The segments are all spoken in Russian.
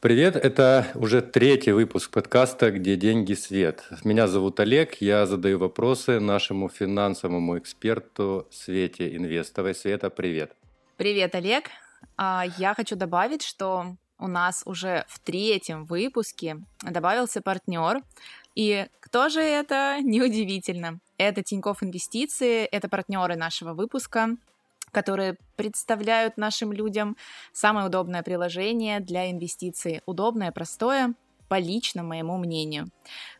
Привет, это уже третий выпуск подкаста «Где деньги, свет». Меня зовут Олег, я задаю вопросы нашему финансовому эксперту Свете Инвестовой. Света, привет. Привет, Олег. А, я хочу добавить, что у нас уже в третьем выпуске добавился партнер. И кто же это? Неудивительно. Это Тинькофф Инвестиции, это партнеры нашего выпуска которые представляют нашим людям самое удобное приложение для инвестиций. Удобное, простое, по личному моему мнению.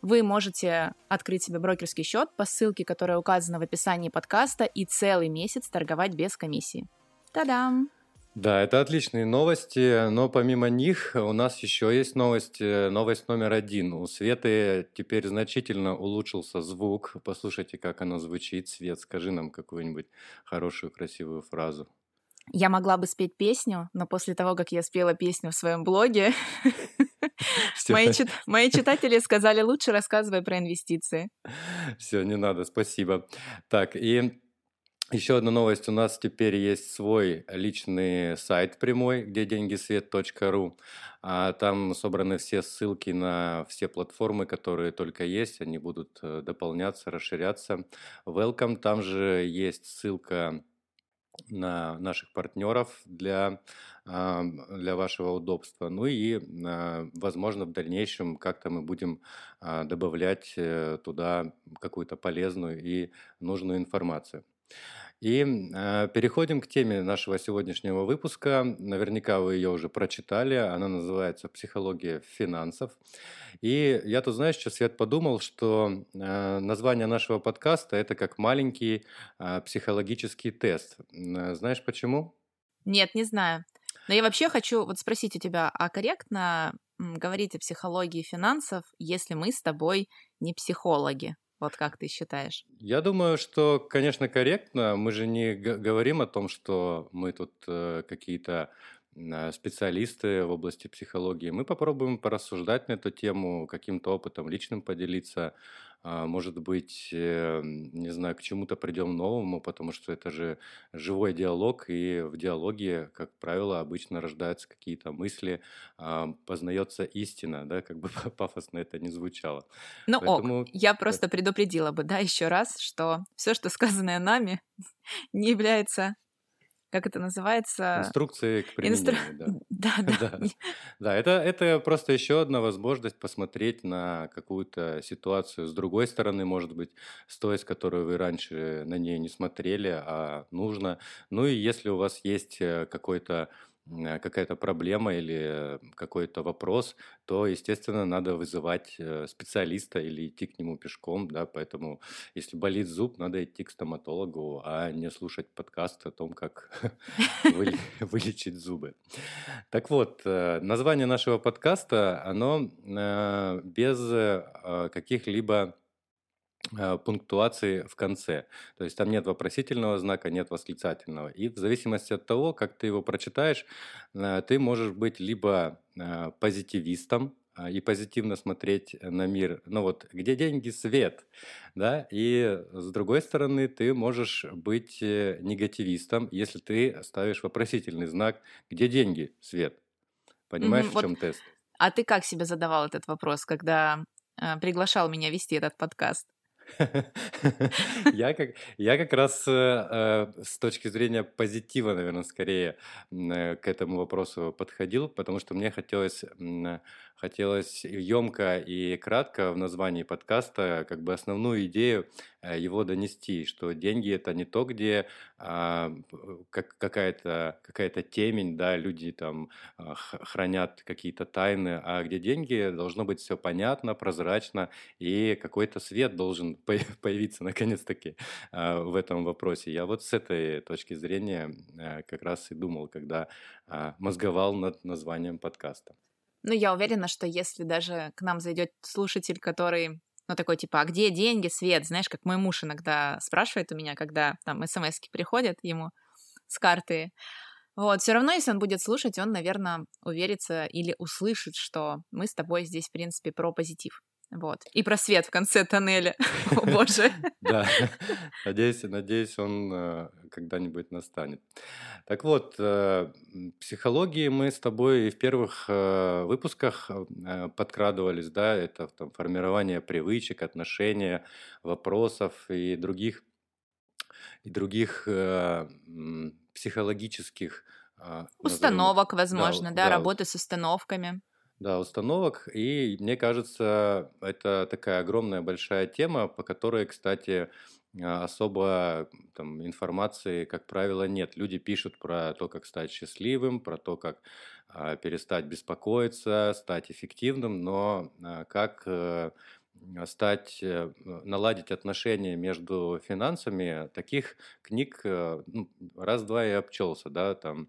Вы можете открыть себе брокерский счет по ссылке, которая указана в описании подкаста, и целый месяц торговать без комиссии. Та-дам! Да, это отличные новости, но помимо них у нас еще есть новость, новость номер один. У Светы теперь значительно улучшился звук. Послушайте, как оно звучит. Свет, скажи нам какую-нибудь хорошую, красивую фразу. Я могла бы спеть песню, но после того, как я спела песню в своем блоге, мои, чит... мои читатели сказали, лучше рассказывай про инвестиции. Все, не надо, спасибо. Так, и еще одна новость. У нас теперь есть свой личный сайт прямой, где деньгисвет.ру. А там собраны все ссылки на все платформы, которые только есть. Они будут э, дополняться, расширяться. Welcome. Там же есть ссылка на наших партнеров для, а, для вашего удобства. Ну и, а, возможно, в дальнейшем как-то мы будем а, добавлять э, туда какую-то полезную и нужную информацию. И э, переходим к теме нашего сегодняшнего выпуска. Наверняка вы ее уже прочитали. Она называется «Психология финансов». И я тут, знаешь, что Свет подумал, что э, название нашего подкаста – это как маленький э, психологический тест. Знаешь почему? Нет, не знаю. Но я вообще хочу вот спросить у тебя, а корректно говорить о психологии финансов, если мы с тобой не психологи? Вот как ты считаешь? Я думаю, что, конечно, корректно. Мы же не говорим о том, что мы тут э, какие-то специалисты в области психологии. Мы попробуем порассуждать на эту тему, каким-то опытом личным поделиться, а, может быть, э, не знаю, к чему-то придем новому, потому что это же живой диалог, и в диалоге, как правило, обычно рождаются какие-то мысли, а, познается истина, да, как бы пафосно это не звучало. Ну Поэтому... ок, я просто предупредила бы, да, еще раз, что все, что сказанное нами, не является как это называется? Инструкции к применению, да. Да, да. это, это просто еще одна возможность посмотреть на какую-то ситуацию с другой стороны, может быть, с той, с которой вы раньше на ней не смотрели, а нужно. Ну и если у вас есть э, какой-то какая-то проблема или какой-то вопрос, то, естественно, надо вызывать э, специалиста или идти к нему пешком, да, поэтому если болит зуб, надо идти к стоматологу, а не слушать подкаст о том, как вылечить зубы. Так вот, э, название нашего подкаста, оно без каких-либо Э, пунктуации в конце. То есть там нет вопросительного знака, нет восклицательного. И в зависимости от того, как ты его прочитаешь, э, ты можешь быть либо э, позитивистом, а, и позитивно смотреть на мир. Ну вот, где деньги, свет, да, и с другой стороны, ты можешь быть негативистом, если ты ставишь вопросительный знак, где деньги, свет. Понимаешь, mm-hmm, в чем вот. тест? А ты как себе задавал этот вопрос, когда э, приглашал меня вести этот подкаст? Я как, я как раз э, э, с точки зрения позитива, наверное, скорее э, к этому вопросу подходил, потому что мне хотелось э, хотелось емко и кратко в названии подкаста как бы основную идею э, его донести, что деньги это не то, где а, как, какая-то какая темень, да, люди там а, хранят какие-то тайны, а где деньги должно быть все понятно, прозрачно и какой-то свет должен появиться наконец-таки а, в этом вопросе. Я вот с этой точки зрения а, как раз и думал, когда а, мозговал над названием подкаста. Ну, я уверена, что если даже к нам зайдет слушатель, который, ну, такой типа, а где деньги, свет? Знаешь, как мой муж иногда спрашивает у меня, когда там смс приходят ему с карты. Вот, все равно, если он будет слушать, он, наверное, уверится или услышит, что мы с тобой здесь, в принципе, про позитив. Вот. И просвет в конце тоннеля. О боже. Да. Надеюсь, надеюсь, он э, когда-нибудь настанет. Так вот, э, психологии мы с тобой в первых э, выпусках подкрадывались, да, это там, формирование привычек, отношения, вопросов и других, и других психологических Установок, возможно, да, да, работы с установками. Да, установок. И мне кажется, это такая огромная большая тема, по которой, кстати, а, особо там, информации, как правило, нет. Люди пишут про то, как стать счастливым, про то, как а, перестать беспокоиться, стать эффективным, но а, как э, стать, э, наладить отношения между финансами, таких книг э, ну, раз-два и обчелся, да, там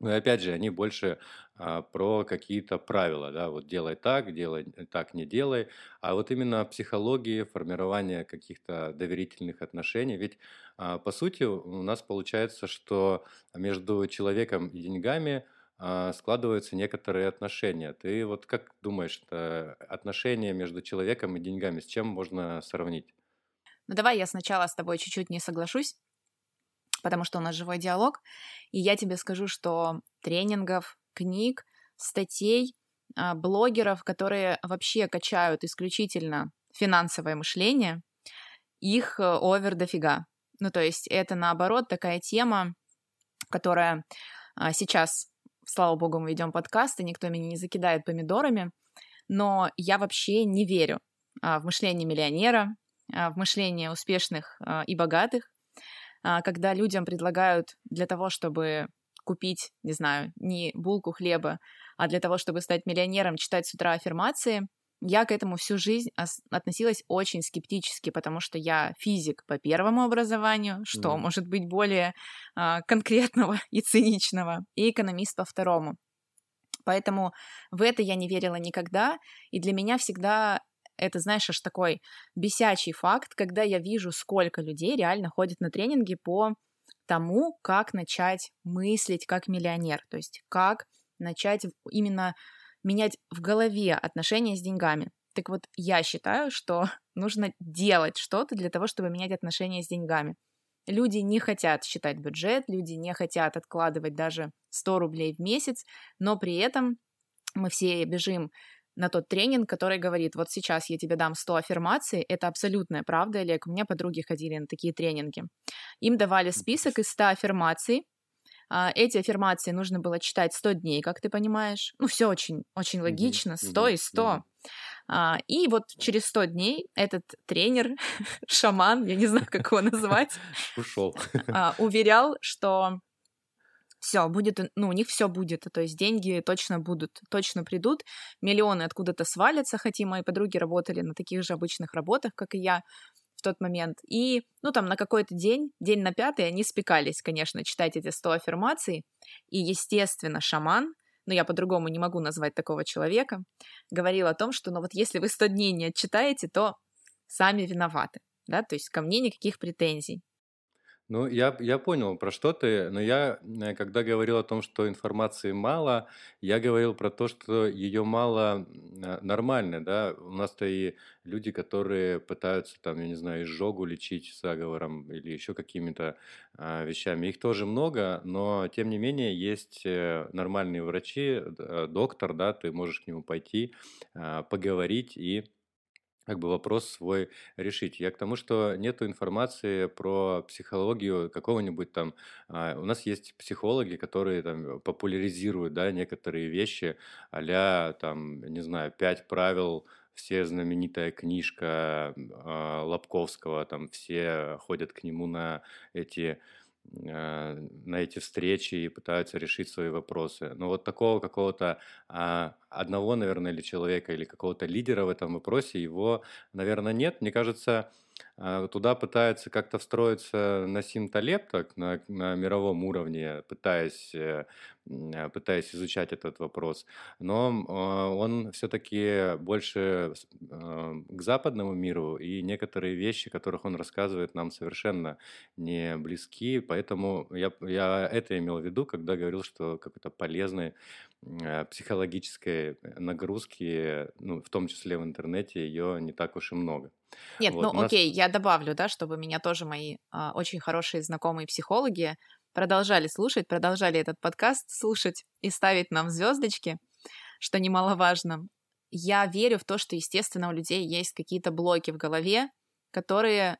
но опять же, они больше а, про какие-то правила, да, вот делай так, делай э, так, не делай. А вот именно психологии, формирование каких-то доверительных отношений. Ведь а, по сути у нас получается, что между человеком и деньгами а, складываются некоторые отношения. Ты вот как думаешь, отношения между человеком и деньгами с чем можно сравнить? Ну давай я сначала с тобой чуть-чуть не соглашусь потому что у нас живой диалог. И я тебе скажу, что тренингов, книг, статей, а, блогеров, которые вообще качают исключительно финансовое мышление, их э, овер дофига. Ну, то есть это, наоборот, такая тема, которая а, сейчас, слава богу, мы ведем подкасты, никто меня не закидает помидорами, но я вообще не верю а, в мышление миллионера, в мышление успешных и богатых, когда людям предлагают для того, чтобы купить, не знаю, не булку хлеба, а для того, чтобы стать миллионером, читать с утра аффирмации, я к этому всю жизнь относилась очень скептически, потому что я физик по первому образованию, что mm. может быть более а, конкретного и циничного, и экономист по второму. Поэтому в это я не верила никогда, и для меня всегда это, знаешь, аж такой бесячий факт, когда я вижу, сколько людей реально ходят на тренинги по тому, как начать мыслить как миллионер, то есть как начать именно менять в голове отношения с деньгами. Так вот, я считаю, что нужно делать что-то для того, чтобы менять отношения с деньгами. Люди не хотят считать бюджет, люди не хотят откладывать даже 100 рублей в месяц, но при этом мы все бежим на тот тренинг, который говорит, вот сейчас я тебе дам 100 аффирмаций, это абсолютная правда, Олег, у меня подруги ходили на такие тренинги. Им давали список из 100 аффирмаций, а, эти аффирмации нужно было читать 100 дней, как ты понимаешь. Ну, все очень, очень логично, 100 и 100. А, и вот через 100 дней этот тренер, шаман, я не знаю, как его назвать, ушел. А, уверял, что все, будет, ну, у них все будет, то есть деньги точно будут, точно придут, миллионы откуда-то свалятся, хотя мои подруги работали на таких же обычных работах, как и я в тот момент, и, ну, там, на какой-то день, день на пятый, они спекались, конечно, читать эти 100 аффирмаций, и, естественно, шаман, но я по-другому не могу назвать такого человека, говорил о том, что, ну, вот если вы 100 дней не отчитаете, то сами виноваты, да, то есть ко мне никаких претензий. Ну, я, я понял, про что ты, но я, э, когда говорил о том, что информации мало, я говорил про то, что ее мало э, нормально, да. У нас-то и люди, которые пытаются, там, я не знаю, изжогу лечить заговором или еще какими-то а, вещами. Их тоже много, но, тем не менее, есть э, нормальные врачи, доктор, да, ты можешь к нему пойти, а, поговорить и как бы вопрос свой решить. Я к тому, что нету информации про психологию какого-нибудь там. А, у нас есть психологи, которые там популяризируют, да, некоторые вещи, а там, не знаю, пять правил все знаменитая книжка э, Лобковского, там все ходят к нему на эти Э, на эти встречи и пытаются решить свои вопросы. Но вот такого какого-то а, одного, наверное, или человека, или какого-то лидера в этом вопросе, его, наверное, нет. Мне кажется, а, туда пытается как-то встроиться Насим Талеб так, на, на мировом уровне, пытаясь, э, м, пытаясь изучать этот вопрос. Но а, он все-таки больше а, к западному миру, и некоторые вещи, которых он рассказывает, нам совершенно не близки. Поэтому я, я это имел в виду, когда говорил, что какой-то полезный Э, психологической нагрузки, ну, в том числе в интернете, ее не так уж и много. Нет, вот, ну нас... окей, я добавлю, да, чтобы меня тоже мои а, очень хорошие знакомые психологи продолжали слушать, продолжали этот подкаст слушать и ставить нам звездочки, что немаловажно. Я верю в то, что, естественно, у людей есть какие-то блоки в голове, которые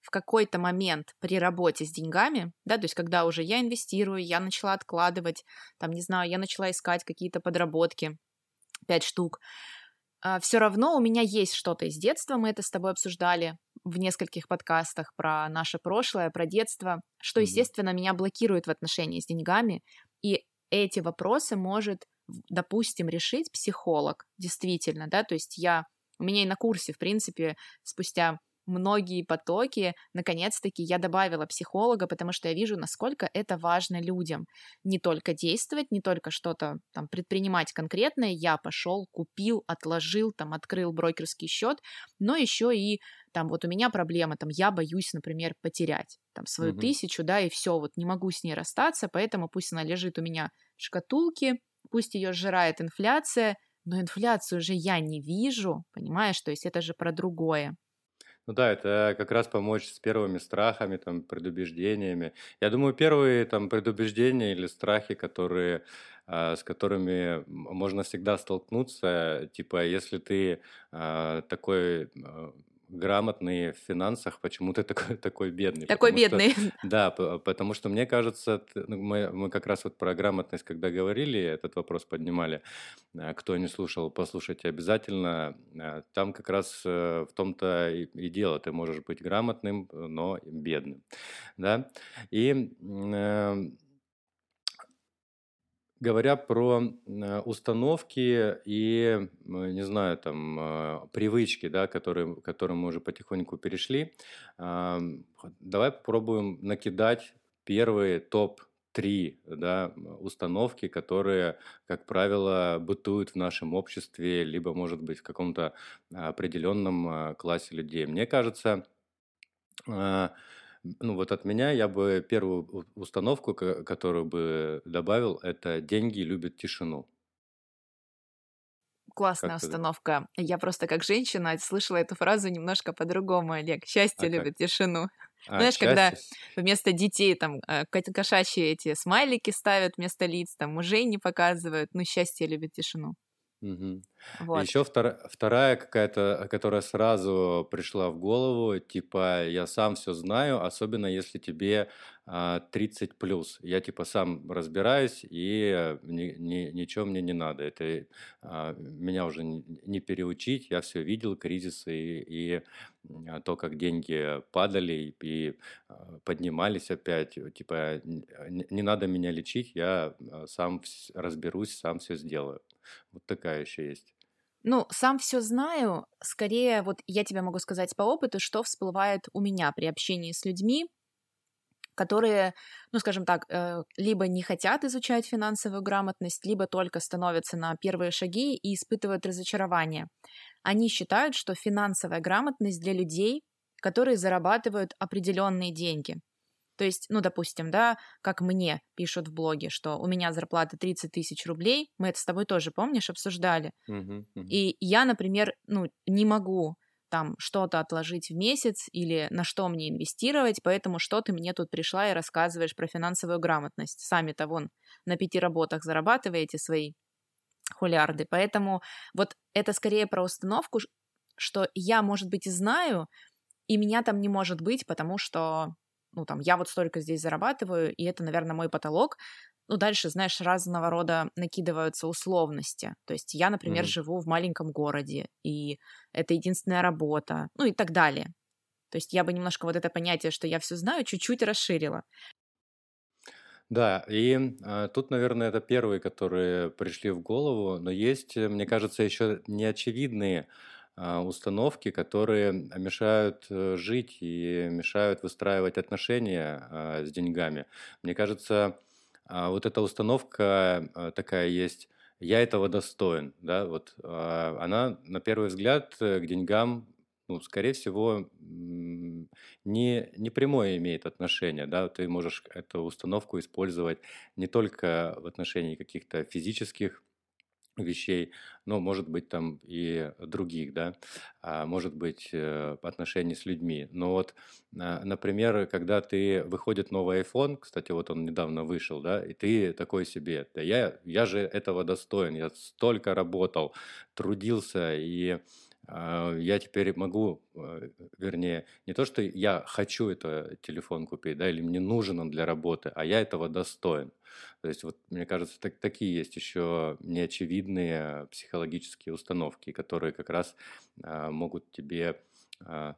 в какой-то момент при работе с деньгами, да, то есть когда уже я инвестирую, я начала откладывать, там, не знаю, я начала искать какие-то подработки, пять штук, а, все равно у меня есть что-то из детства, мы это с тобой обсуждали в нескольких подкастах про наше прошлое, про детство, что, естественно, меня блокирует в отношении с деньгами, и эти вопросы может, допустим, решить психолог, действительно, да, то есть я, у меня и на курсе, в принципе, спустя многие потоки, наконец-таки я добавила психолога, потому что я вижу, насколько это важно людям. Не только действовать, не только что-то там предпринимать конкретное, я пошел, купил, отложил, там открыл брокерский счет, но еще и там вот у меня проблема, там я боюсь, например, потерять там свою угу. тысячу, да, и все, вот не могу с ней расстаться, поэтому пусть она лежит у меня в шкатулке, пусть ее сжирает инфляция, но инфляцию же я не вижу, понимаешь, то есть это же про другое. Ну да, это как раз помочь с первыми страхами, там, предубеждениями. Я думаю, первые там предубеждения или страхи, которые, а, с которыми можно всегда столкнуться, типа, если ты а, такой а, грамотный в финансах, почему ты такой, такой бедный? Такой потому бедный. Что, да, потому что мне кажется, ну, мы, мы как раз вот про грамотность, когда говорили, этот вопрос поднимали, э, кто не слушал, послушайте обязательно. Э, там как раз э, в том-то и, и дело, ты можешь быть грамотным, но бедным, да, и Говоря про э, установки и, не знаю, там, э, привычки, да, которые, к которым мы уже потихоньку перешли, давай попробуем накидать первые топ-3 да, установки, которые, как правило, бытуют в нашем обществе, либо, может быть, в каком-то определенном э, классе людей. Мне кажется, ну вот от меня я бы первую установку, которую бы добавил, это деньги любят тишину. Классная Как установка. Я просто как женщина слышала эту фразу немножко по-другому, Олег. Счастье А как? любит тишину. А, Знаешь, когда счастье? вместо детей там э, кошачьи эти смайлики ставят вместо лиц, там мужей не показывают, ну, счастье любит тишину. Мгм. Вот. Еще втор- вторая какая-то, которая сразу пришла в голову, типа я сам все знаю, особенно если тебе а, 30 плюс. Я типа сам разбираюсь и ни- ни- ничего мне не надо. Это а, меня уже не не переучить. Я все видел, кризисы и, и, то, как деньги падали и, поднимались опять. Типа не, не надо меня лечить, я сам разберусь, сам все сделаю. Вот такая еще есть. Ну, сам все знаю. Скорее, вот я тебе могу сказать по опыту, что всплывает у меня при общении с людьми, которые, ну, скажем так, э, либо не хотят изучать финансовую грамотность, либо только становятся на первые шаги и испытывают разочарование. Они считают, что финансовая грамотность для людей, которые зарабатывают определенные деньги. То есть, ну, допустим, да, как мне пишут в блоге, что у меня зарплата 30 тысяч рублей, мы это с тобой тоже, помнишь, обсуждали. Мгм, мгм. И я, например, ну, не могу там что-то отложить в месяц или на что мне инвестировать, поэтому что ты мне тут пришла и рассказываешь про финансовую грамотность. Сами-то вон на пяти работах зарабатываете свои хулиарды. Поэтому вот это скорее про установку, что я, может быть, и знаю, и меня там не может быть, потому что ну, там, я вот столько здесь зарабатываю, и это, наверное, мой потолок. Ну, дальше, знаешь, разного рода накидываются условности. То есть я, например, Мгм. живу в маленьком городе, и это единственная работа, ну и так далее. То есть я бы немножко вот это понятие, что я все знаю, чуть-чуть расширила. Да, и а, тут, наверное, это первые, которые пришли в голову, но есть, э, мне кажется, еще неочевидные установки, которые мешают э, жить и мешают выстраивать отношения а, с деньгами. Мне кажется, а, вот эта установка такая есть я этого достоин, да, вот она на первый взгляд э, к деньгам, ну, скорее всего, не, не прямое имеет отношение, да, ты можешь эту установку использовать не только в отношении каких-то физических вещей, но может быть там и других, да, а может быть э, отношений с людьми. Но вот, а, например, когда ты выходит новый iPhone, кстати, вот он недавно вышел, да, и ты такой себе, да я, я же этого достоин, я столько работал, трудился и я теперь могу, э, вернее, не то, что я хочу этот телефон купить, да, или мне нужен он для работы, а я этого достоин. То есть вот мне кажется, так, такие есть еще неочевидные психологические установки, которые как раз а, могут тебе а,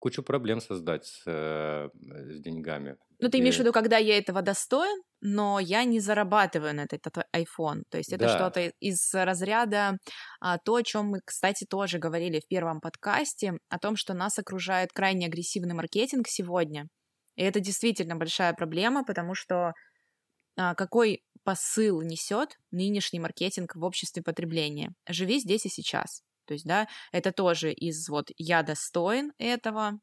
кучу проблем создать с, э, с деньгами. Ну, ты имеешь в виду, когда я этого достоин, но я не зарабатываю на этот, этот iPhone. То есть это да. что-то из разряда а, то, о чем мы, кстати, тоже говорили в первом подкасте, о том, что нас окружает крайне агрессивный маркетинг сегодня. И это действительно большая проблема, потому что а, какой посыл несет нынешний маркетинг в обществе потребления? Живи здесь и сейчас. То есть, да, это тоже из вот «я достоин этого»,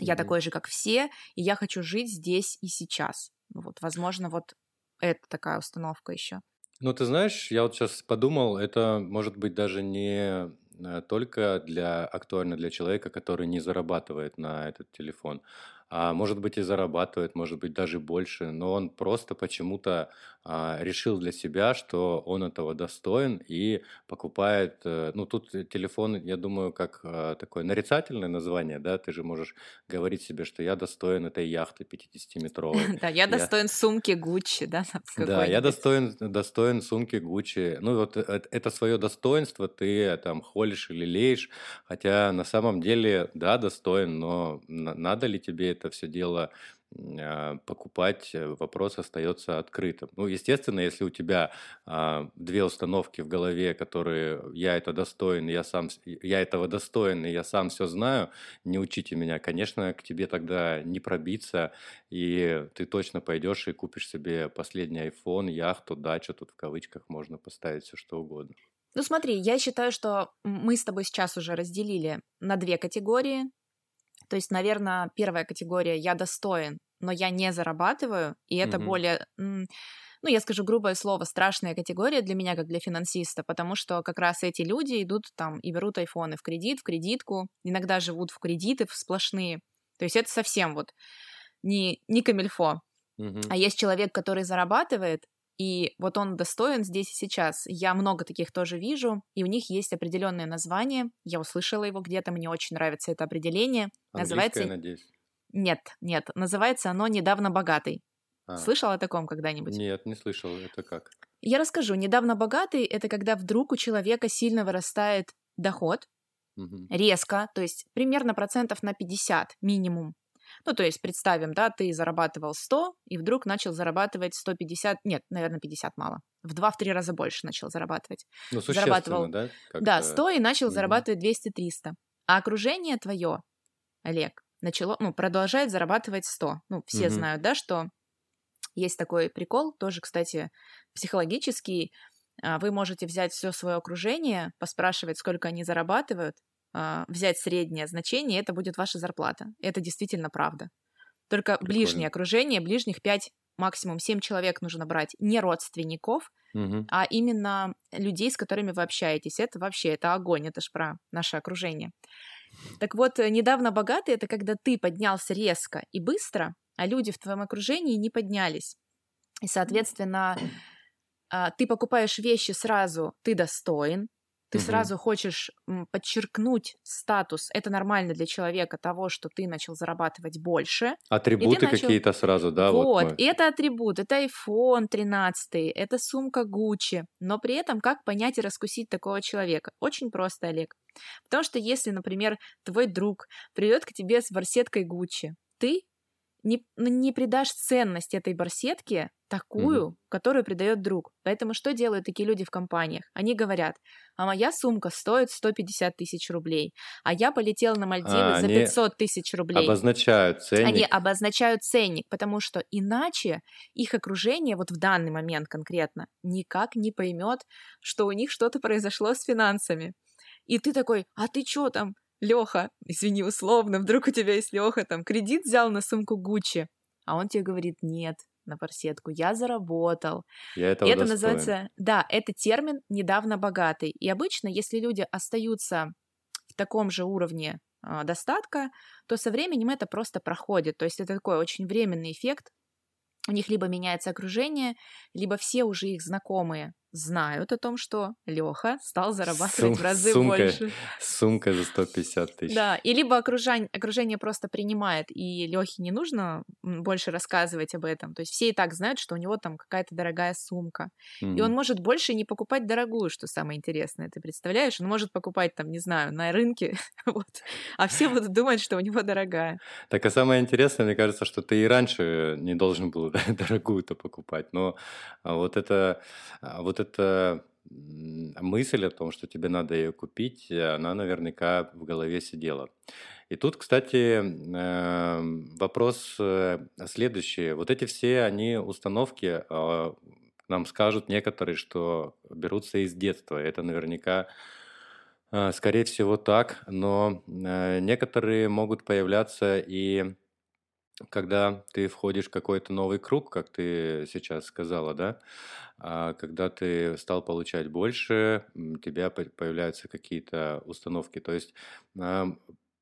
«я mm-hmm. такой же, как все», и «я хочу жить здесь и сейчас». Ну вот, возможно, вот это такая установка еще. Ну, ты знаешь, я вот сейчас подумал, это может быть даже не э, только для актуально для человека, который не зарабатывает на этот телефон, а может быть и зарабатывает, может быть даже больше, но он просто почему-то а, решил для себя, что он этого достоин и покупает, э, ну тут телефон, я думаю, как а, такое нарицательное название, да, ты же можешь говорить себе, что я достоин этой яхты 50-метровой. Да, я достоин сумки Гуччи, да, Да, я достоин, достоин сумки Гуччи. Ну вот э, это свое достоинство ты там холишь или леешь, хотя на самом деле, да, достоин, но надо ли тебе это все дело а, покупать, э, вопрос остается открытым. Ну, естественно, если у тебя а, две установки в голове, которые я это достоин, я сам, я этого достоин, и я сам все знаю, не учите меня, конечно, к тебе тогда не пробиться, и ты точно пойдешь и купишь себе последний iPhone, яхту, дачу, тут в кавычках можно поставить все что угодно. Ну смотри, я считаю, что мы с тобой сейчас уже разделили на две категории. То есть, наверное, первая категория «я достоин, но я не зарабатываю», и это mm-hmm. более, ну, я скажу грубое слово, страшная категория для меня, как для финансиста, потому что как раз эти люди идут там и берут айфоны в кредит, в кредитку, иногда живут в кредиты в сплошные. То есть это совсем вот не, не камильфо. Mm-hmm. А есть человек, который зарабатывает, и вот он достоин здесь и сейчас. Я много таких тоже вижу, и у них есть определенное название. Я услышала его где-то, мне очень нравится это определение. Английское, называется... надеюсь. Нет, нет, называется оно «Недавно богатый». А. Слышал о таком когда-нибудь? Нет, не слышал. Это как? Я расскажу. Недавно богатый — это когда вдруг у человека сильно вырастает доход, угу. резко, то есть примерно процентов на 50 минимум. Ну, то есть, представим, да, ты зарабатывал 100, и вдруг начал зарабатывать 150, нет, наверное, 50 мало, в 2-3 раза больше начал зарабатывать. Ну, зарабатывал, да? Да, 100 и начал mm зарабатывать 200-300. А окружение твое, Олег, начало, ну, продолжает зарабатывать 100. Ну, все mm знают, да, что есть такой прикол, тоже, кстати, психологический. А, вы можете взять все свое окружение, поспрашивать, сколько они зарабатывают, взять среднее значение, это будет ваша зарплата. Это действительно правда. Только Прикольно. ближнее окружение, ближних 5, максимум 7 человек нужно брать, не родственников, угу. а именно людей, с которыми вы общаетесь. Это вообще, это огонь, это ж про наше окружение. Так вот, э, недавно богатый — это когда ты поднялся резко и быстро, а люди в твоем окружении не поднялись. И, соответственно, а, ты покупаешь вещи сразу, ты достоин, ты угу. сразу хочешь подчеркнуть статус, это нормально для человека того, что ты начал зарабатывать больше. Атрибуты начал... какие-то сразу, да? Вот, вот мы... это атрибут, это iPhone 13, это сумка Gucci, но при этом как понять и раскусить такого человека? Очень просто, Олег. Потому что если, например, твой друг придет к тебе с барсеткой Gucci, ты не, не придашь ценность этой барсетке такую, угу. которую придает друг. Поэтому что делают такие люди в компаниях? Они говорят, а моя сумка стоит 150 тысяч рублей, а я полетел на Мальдивы а, за 500 тысяч рублей. Обозначают ценник. Они обозначают ценник, потому что иначе их окружение вот в данный момент конкретно никак не поймет, что у них что-то произошло с финансами. И ты такой, а ты что там? Леха, извини, условно, вдруг у тебя есть Леха, там, кредит взял на сумку Гуччи, а он тебе говорит, нет, на парсетку, я заработал. Я этого и это достоин. называется, да, это термин недавно богатый. И обычно, если люди остаются в таком же уровне э, достатка, то со временем это просто проходит. То есть это такой очень временный эффект. У них либо меняется окружение, либо все уже их знакомые знают о том, что Леха стал зарабатывать Сум, в разы сумка, больше. Сумка за 150 тысяч. Да, и либо окружение, окружение просто принимает, и Лехе не нужно больше рассказывать об этом. То есть все и так знают, что у него там какая-то дорогая сумка. Mm-hmm. И он может больше не покупать дорогую, что самое интересное. Ты представляешь? Он может покупать там, не знаю, на рынке, вот, а все будут думать, что у него дорогая. Так, а самое интересное, мне кажется, что ты и раньше не должен был дорогую-то покупать, но а вот это, а вот это мысль о том, что тебе надо ее купить, она наверняка в голове сидела. И тут, кстати, эм, вопрос э, следующий. Вот эти все, они установки, а, нам скажут некоторые, что берутся из детства. Это наверняка, э, скорее всего, так. Но э, некоторые могут появляться и когда ты входишь в какой-то новый круг, как ты сейчас сказала, да, а когда ты стал получать больше, у тебя появляются какие-то установки. То есть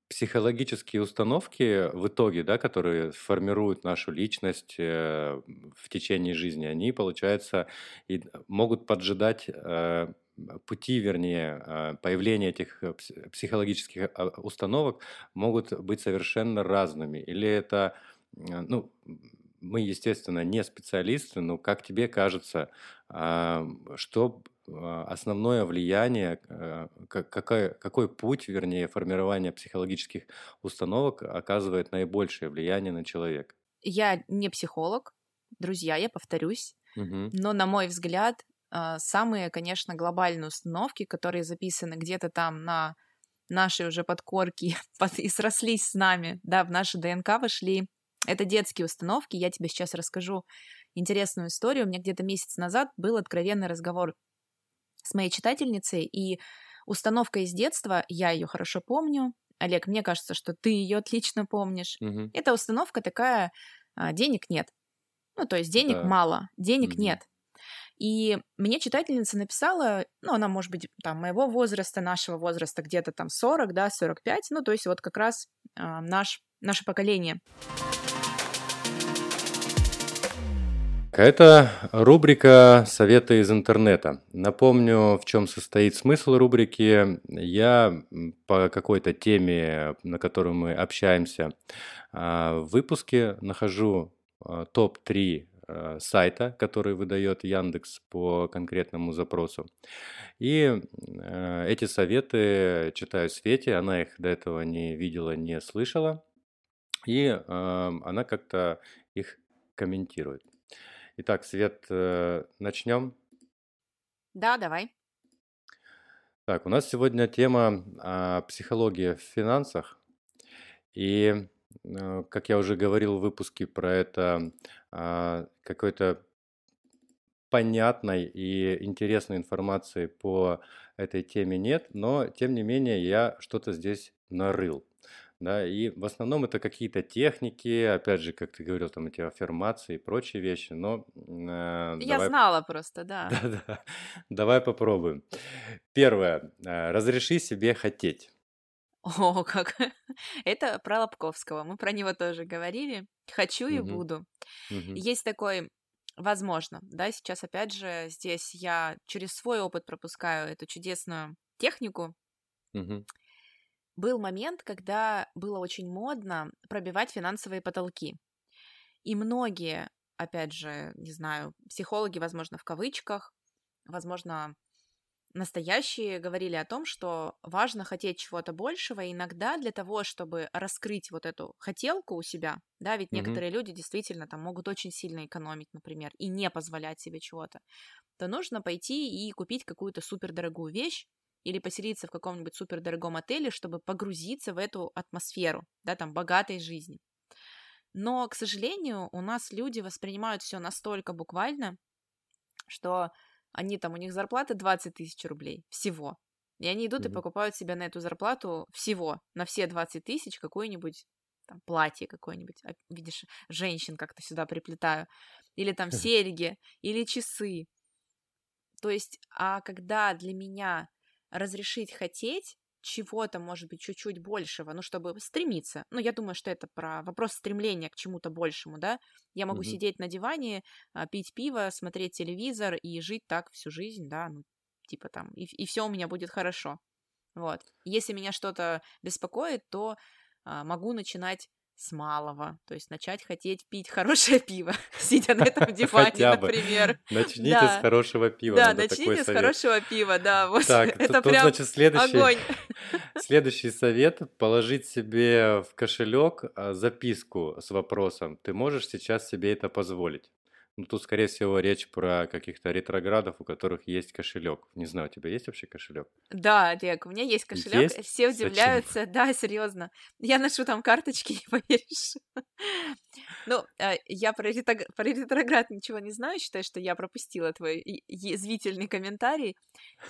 психологические установки в итоге, да, которые формируют нашу личность э, в течение жизни, они, получается, и могут поджидать э, пути, вернее, э, появления этих психологических а, установок могут быть совершенно разными. Или это, ну, мы, естественно, не специалисты, но как тебе кажется, а, что а, основное влияние, э, какой, какой путь, вернее, формирования психологических установок оказывает наибольшее влияние на человека? Я не психолог, друзья, я повторюсь, угу. но, на мой взгляд, а, самые, конечно, глобальные установки, которые записаны где-то там на нашей уже подкорке и срослись с нами, да, в наши ДНК вошли, это детские установки. Я тебе сейчас расскажу интересную историю. У меня где-то месяц назад был откровенный разговор с моей читательницей, и установка из детства, я ее хорошо помню. Олег, мне кажется, что ты ее отлично помнишь. Угу. Эта установка такая: а, денег нет. Ну, то есть денег да. мало, денег угу. нет. И мне читательница написала, ну, она, может быть, там, моего возраста, нашего возраста, где-то там 40, да, 45, ну, то есть вот как раз э, наш, наше поколение. Это рубрика «Советы из интернета». Напомню, в чем состоит смысл рубрики. Я по какой-то теме, на которую мы общаемся а, в выпуске, нахожу а, топ-3 а, сайта, который выдает Яндекс по конкретному запросу. И эти советы читаю Свете, она их до этого не видела, не слышала, и она как-то их комментирует. Итак, Свет, э, начнем. Да, давай. Так, у нас сегодня тема а, психология в финансах. И, э, как я уже говорил в выпуске про это, а, какой-то понятной и интересной информации по этой теме нет, но тем не менее я что-то здесь нарыл да, и в основном это какие-то техники, опять же, как ты говорил, там эти аффирмации и прочие вещи, но... Э, Я давай... знала просто, да. Да-да, давай попробуем. Первое. Э, разреши себе хотеть. О, как! Это про Лобковского. Мы про него тоже говорили. Хочу и угу. буду. Угу. Есть такой возможно, да, сейчас опять же здесь я через свой опыт пропускаю эту чудесную технику. Угу был момент, когда было очень модно пробивать финансовые потолки. И многие, опять же, не знаю, психологи, возможно, в кавычках, возможно, настоящие говорили о том, что важно хотеть чего-то большего, и иногда для того, чтобы раскрыть вот эту хотелку у себя, да, ведь Мгм. некоторые люди действительно там могут очень сильно экономить, например, и не позволять себе чего-то, то нужно пойти и купить какую-то супердорогую вещь или поселиться в каком-нибудь супердорогом отеле, чтобы погрузиться в эту атмосферу, да, там, богатой жизни. Но, к сожалению, у нас люди воспринимают все настолько буквально, что они там, у них зарплата 20 тысяч рублей всего. И они идут и Мгм. покупают себе на эту зарплату всего, на все 20 тысяч какое-нибудь там платье какое-нибудь, а, видишь, женщин как-то сюда приплетаю, или там серьги, или часы. То есть, а когда для меня разрешить хотеть чего-то, может быть, чуть-чуть большего, ну, чтобы стремиться. Ну, я думаю, что это про вопрос стремления к чему-то большему, да. Я могу Мгм. сидеть на диване, а, пить пиво, смотреть телевизор и жить так всю жизнь, да, ну, типа там, и, и все у меня будет хорошо. Вот. Если меня что-то беспокоит, то а, могу начинать с малого, то есть начать хотеть пить хорошее пиво, сидя на этом диване, например. Начните с хорошего пива. Да, начните с хорошего пива, да, вот Так, это прям огонь. следующий совет – положить себе в кошелек а, записку с вопросом «Ты можешь сейчас себе это позволить?» Ну, тут, скорее всего, речь про каких-то ретроградов, у которых есть кошелек. Не знаю, у тебя есть вообще кошелек? Да, Олег, у меня есть кошелек, Есть? все Зачем? удивляются, да, серьезно. Я ношу там карточки, не поверишь. Ну, а, я про, про ретроград ничего не знаю, считаю, что я пропустила твой язвительный комментарий.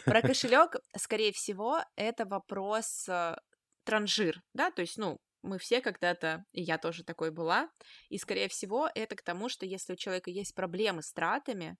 Про кошелек, скорее всего, это вопрос э, транжир, да, то есть, ну, мы все когда-то, и я тоже такой была, и, скорее всего, это к тому, что если у человека есть проблемы с тратами,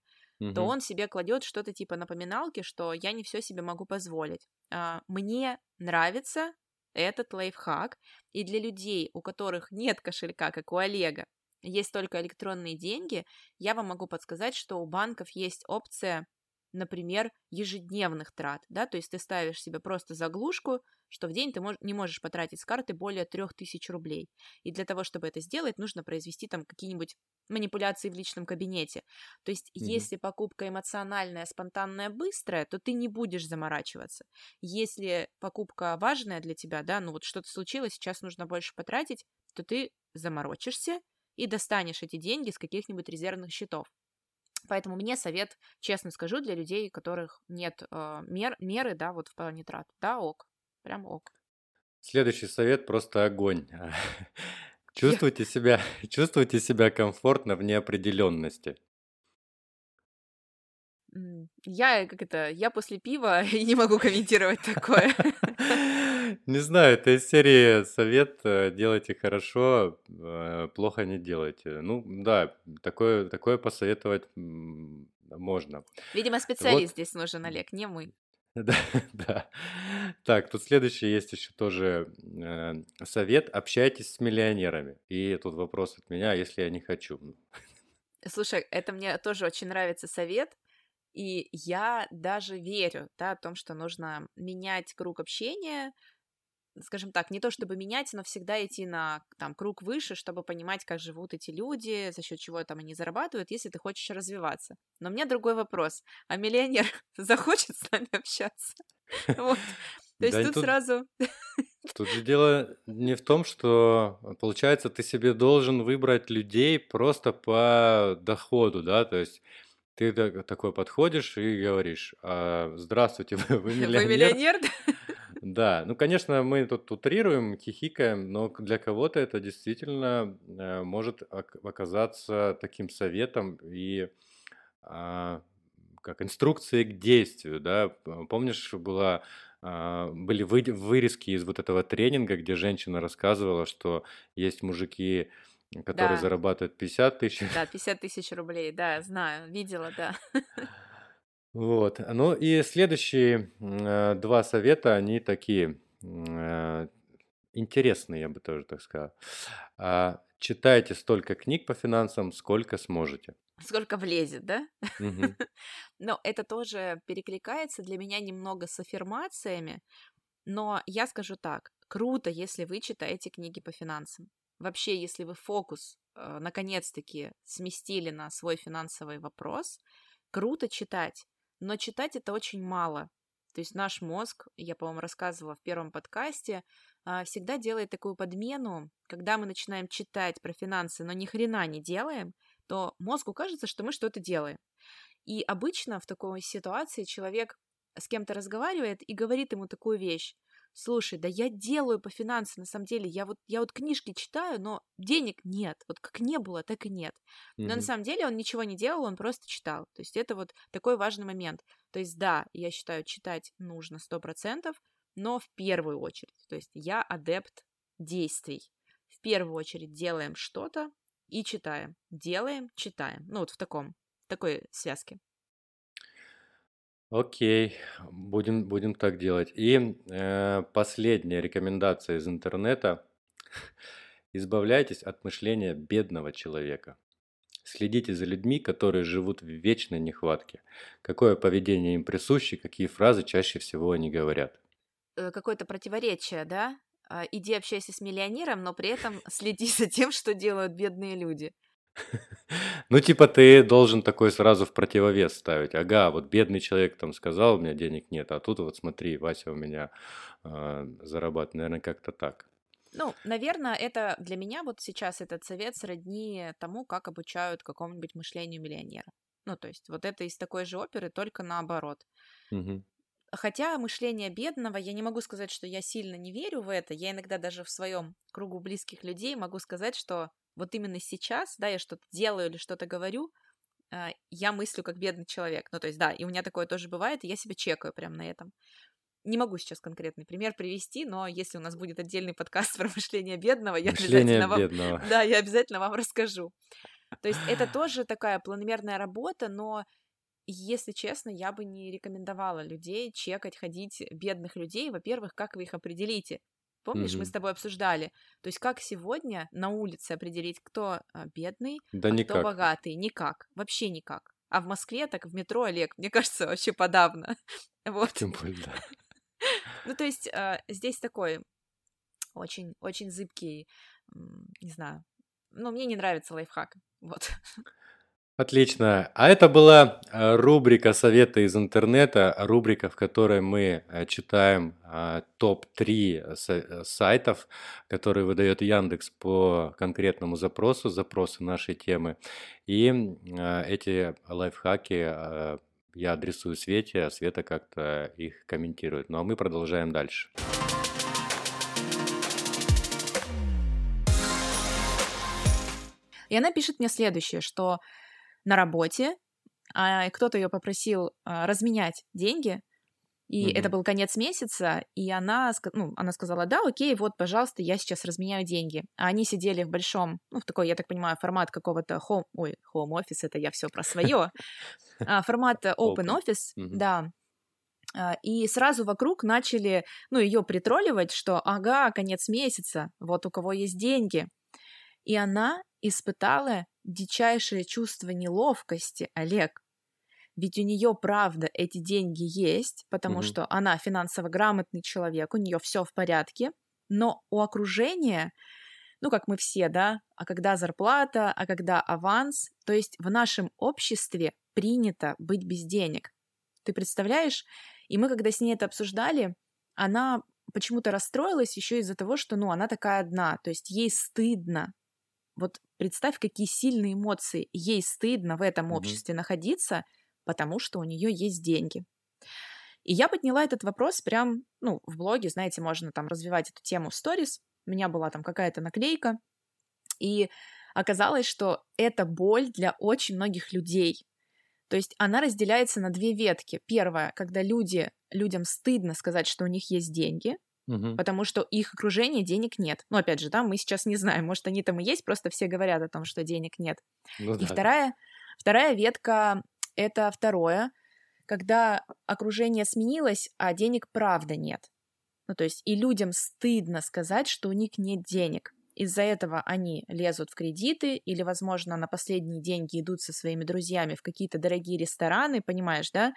то Мгм. он себе кладет что-то типа напоминалки, что я не все себе могу позволить. А, Мне нравится этот лайфхак, и для людей, у которых нет кошелька, как у Олега, есть только электронные деньги, я вам могу подсказать, что у банков есть опция, например, ежедневных трат, да, то есть ты ставишь себе просто заглушку, что в день ты мож- не можешь потратить с карты более 3000 рублей. И для того, чтобы это сделать, нужно произвести там какие-нибудь манипуляции в личном кабинете. То есть, Мгм. если покупка эмоциональная, спонтанная, быстрая, то ты не будешь заморачиваться. Если покупка важная для тебя, да, ну вот что-то случилось, сейчас нужно больше потратить, то ты заморочишься и достанешь эти деньги с каких-нибудь резервных счетов. Поэтому мне совет, честно скажу, для людей, у которых нет э, мер, меры, да, вот в плане трат. Да, ок. Прям ок. Следующий совет просто огонь. Чувствуйте себя, чувствуйте себя комфортно в неопределенности. Я, как это, я после пива и не могу комментировать такое. Не знаю, это из серии совет э, делайте хорошо, э, плохо не делайте. Ну да, такое, такое посоветовать можно. Видимо, специалист Вот, здесь нужен, Олег, не мы. да, да. Так, тут следующий есть еще тоже э, совет. Общайтесь с миллионерами. И тут вопрос от меня, если я не хочу. Слушай, это мне тоже очень нравится совет, и я даже верю, да, о том, что нужно менять круг общения, скажем так, не то чтобы менять, но всегда идти на там круг выше, чтобы понимать, как живут эти люди, за счет чего там они зарабатывают, если ты хочешь развиваться. Но у меня другой вопрос: а миллионер захочет с нами общаться? Вот. То есть Да тут тут, сразу тут же дело не в том, что, получается, ты себе должен выбрать людей просто по доходу, да, то есть ты так- такой подходишь и говоришь, «А, здравствуйте, вы, вы вы миллионер? Да, ну, конечно, мы тут утрируем, хихикаем, но для кого-то это действительно э, может ок- оказаться таким советом и а, как инструкцией к действию, да. Помнишь, была, а, были вы- вырезки из вот этого тренинга, где женщина рассказывала, что есть мужики, которые Да, зарабатывают 50 тысяч, да, 50 тысяч рублей, да, знаю, видела, да. Вот. Ну и следующие э, два совета, они такие э, интересные, я бы тоже так сказал. А, Читайте столько книг по финансам, сколько сможете. Сколько влезет, да? Но это тоже перекликается для меня немного с аффирмациями, но я скажу так, круто, если вы читаете книги по финансам. Вообще, если вы фокус э, наконец-таки сместили на свой финансовый вопрос, круто читать, но читать это очень мало. То есть наш мозг, я, по-моему, рассказывала в первом подкасте, а, всегда делает такую подмену, когда мы начинаем читать про финансы, но ни хрена не делаем, то мозгу кажется, что мы что-то делаем. И обычно в такой ситуации человек с кем-то разговаривает и говорит ему такую вещь. Слушай, да я делаю по финансам, на самом деле, я вот, я вот книжки читаю, но денег нет. Вот как не было, так и нет. Но mm-hmm. на самом деле он ничего не делал, он просто читал. То есть это вот такой важный момент. То есть да, я считаю, читать нужно сто процентов, но в первую очередь. То есть я адепт действий. В первую очередь делаем что-то и читаем. Делаем, читаем. Ну вот в таком, в такой связке. Окей, будем, будем так делать. И э, последняя рекомендация из интернета. Избавляйтесь от мышления бедного человека. Следите за людьми, которые живут в вечной нехватке. Какое поведение им присуще, какие фразы чаще всего они говорят. Э, какое-то противоречие, да? А, иди общайся с миллионером, но при этом следи за тем, что делают бедные люди. Ну, типа, ты должен такой сразу в противовес ставить. Ага, вот бедный человек там сказал, у меня денег нет, а тут вот смотри, Вася у меня э, зарабатывает, наверное, как-то так. Ну, наверное, это для меня вот сейчас этот совет сродни тому, как обучают какому-нибудь мышлению миллионера. Ну, то есть вот это из такой же оперы, только наоборот. Угу. Хотя мышление бедного, я не могу сказать, что я сильно не верю в это. Я иногда даже в своем кругу близких людей могу сказать, что вот именно сейчас, да, я что-то делаю или что-то говорю, а, я мыслю как бедный человек. Ну, то есть, да, и у меня такое тоже бывает, и я себя чекаю прям на этом. Не могу сейчас конкретный пример привести, но если у нас будет отдельный подкаст про мышление бедного, я мышление обязательно бедного. вам... Да, я обязательно вам расскажу. То есть это тоже такая планомерная работа, но если честно, я бы не рекомендовала людей чекать, ходить бедных людей. Во-первых, как вы их определите? Помнишь, mm-hmm. мы с тобой обсуждали. То есть как сегодня на улице определить, кто а, бедный, да а никак. кто богатый? Никак, вообще никак. А в Москве, так в метро, Олег, мне кажется, вообще подавно. вот. Тем более, да. ну, то есть а, здесь такой очень, очень зыбкий, не знаю, ну, мне не нравится лайфхак, вот. Отлично. А это была э, рубрика «Советы из интернета», рубрика, в которой мы э, читаем э, топ-3 сайтов, которые выдает Яндекс по конкретному запросу, запросу нашей темы. И эти лайфхаки я адресую Свете, а Света как-то их комментирует. Ну а мы продолжаем дальше. И она пишет мне следующее, что на работе, а кто-то ее попросил а, разменять деньги, и mm-hmm. это был конец месяца, и она, ну, она сказала, да, окей, вот, пожалуйста, я сейчас разменяю деньги. А они сидели в большом, ну, в такой, я так понимаю, формат какого-то home, ой, home office, это я все про свое, а, формат open office, да. А, и сразу вокруг начали, ну, ее притролливать, что, ага, конец месяца, вот у кого есть деньги. И она испытала дичайшее чувство неловкости, Олег. Ведь у нее, правда, эти деньги есть, потому угу. что она финансово грамотный человек, у нее все в порядке, но у окружения, ну, как мы все, да, а когда зарплата, а когда аванс, то есть в нашем обществе принято быть без денег. Ты представляешь? И мы, когда с ней это обсуждали, она почему-то расстроилась еще из-за того, что, ну, она такая одна, то есть ей стыдно вот представь, какие сильные эмоции. Ей стыдно в этом mm-hmm. обществе находиться, потому что у нее есть деньги. И я подняла этот вопрос прям, ну, в блоге, знаете, можно там развивать эту тему в сторис. У меня была там какая-то наклейка, и оказалось, что это боль для очень многих людей. То есть она разделяется на две ветки. Первая, когда люди, людям стыдно сказать, что у них есть деньги, Угу. Потому что их окружение денег нет. Ну, опять же, да, мы сейчас не знаем, может, они там и есть, просто все говорят о том, что денег нет. Ну, и да. вторая, вторая ветка — это второе, когда окружение сменилось, а денег правда нет. Ну, то есть и людям стыдно сказать, что у них нет денег. Из-за этого они лезут в кредиты или, возможно, на последние деньги идут со своими друзьями в какие-то дорогие рестораны, понимаешь, да?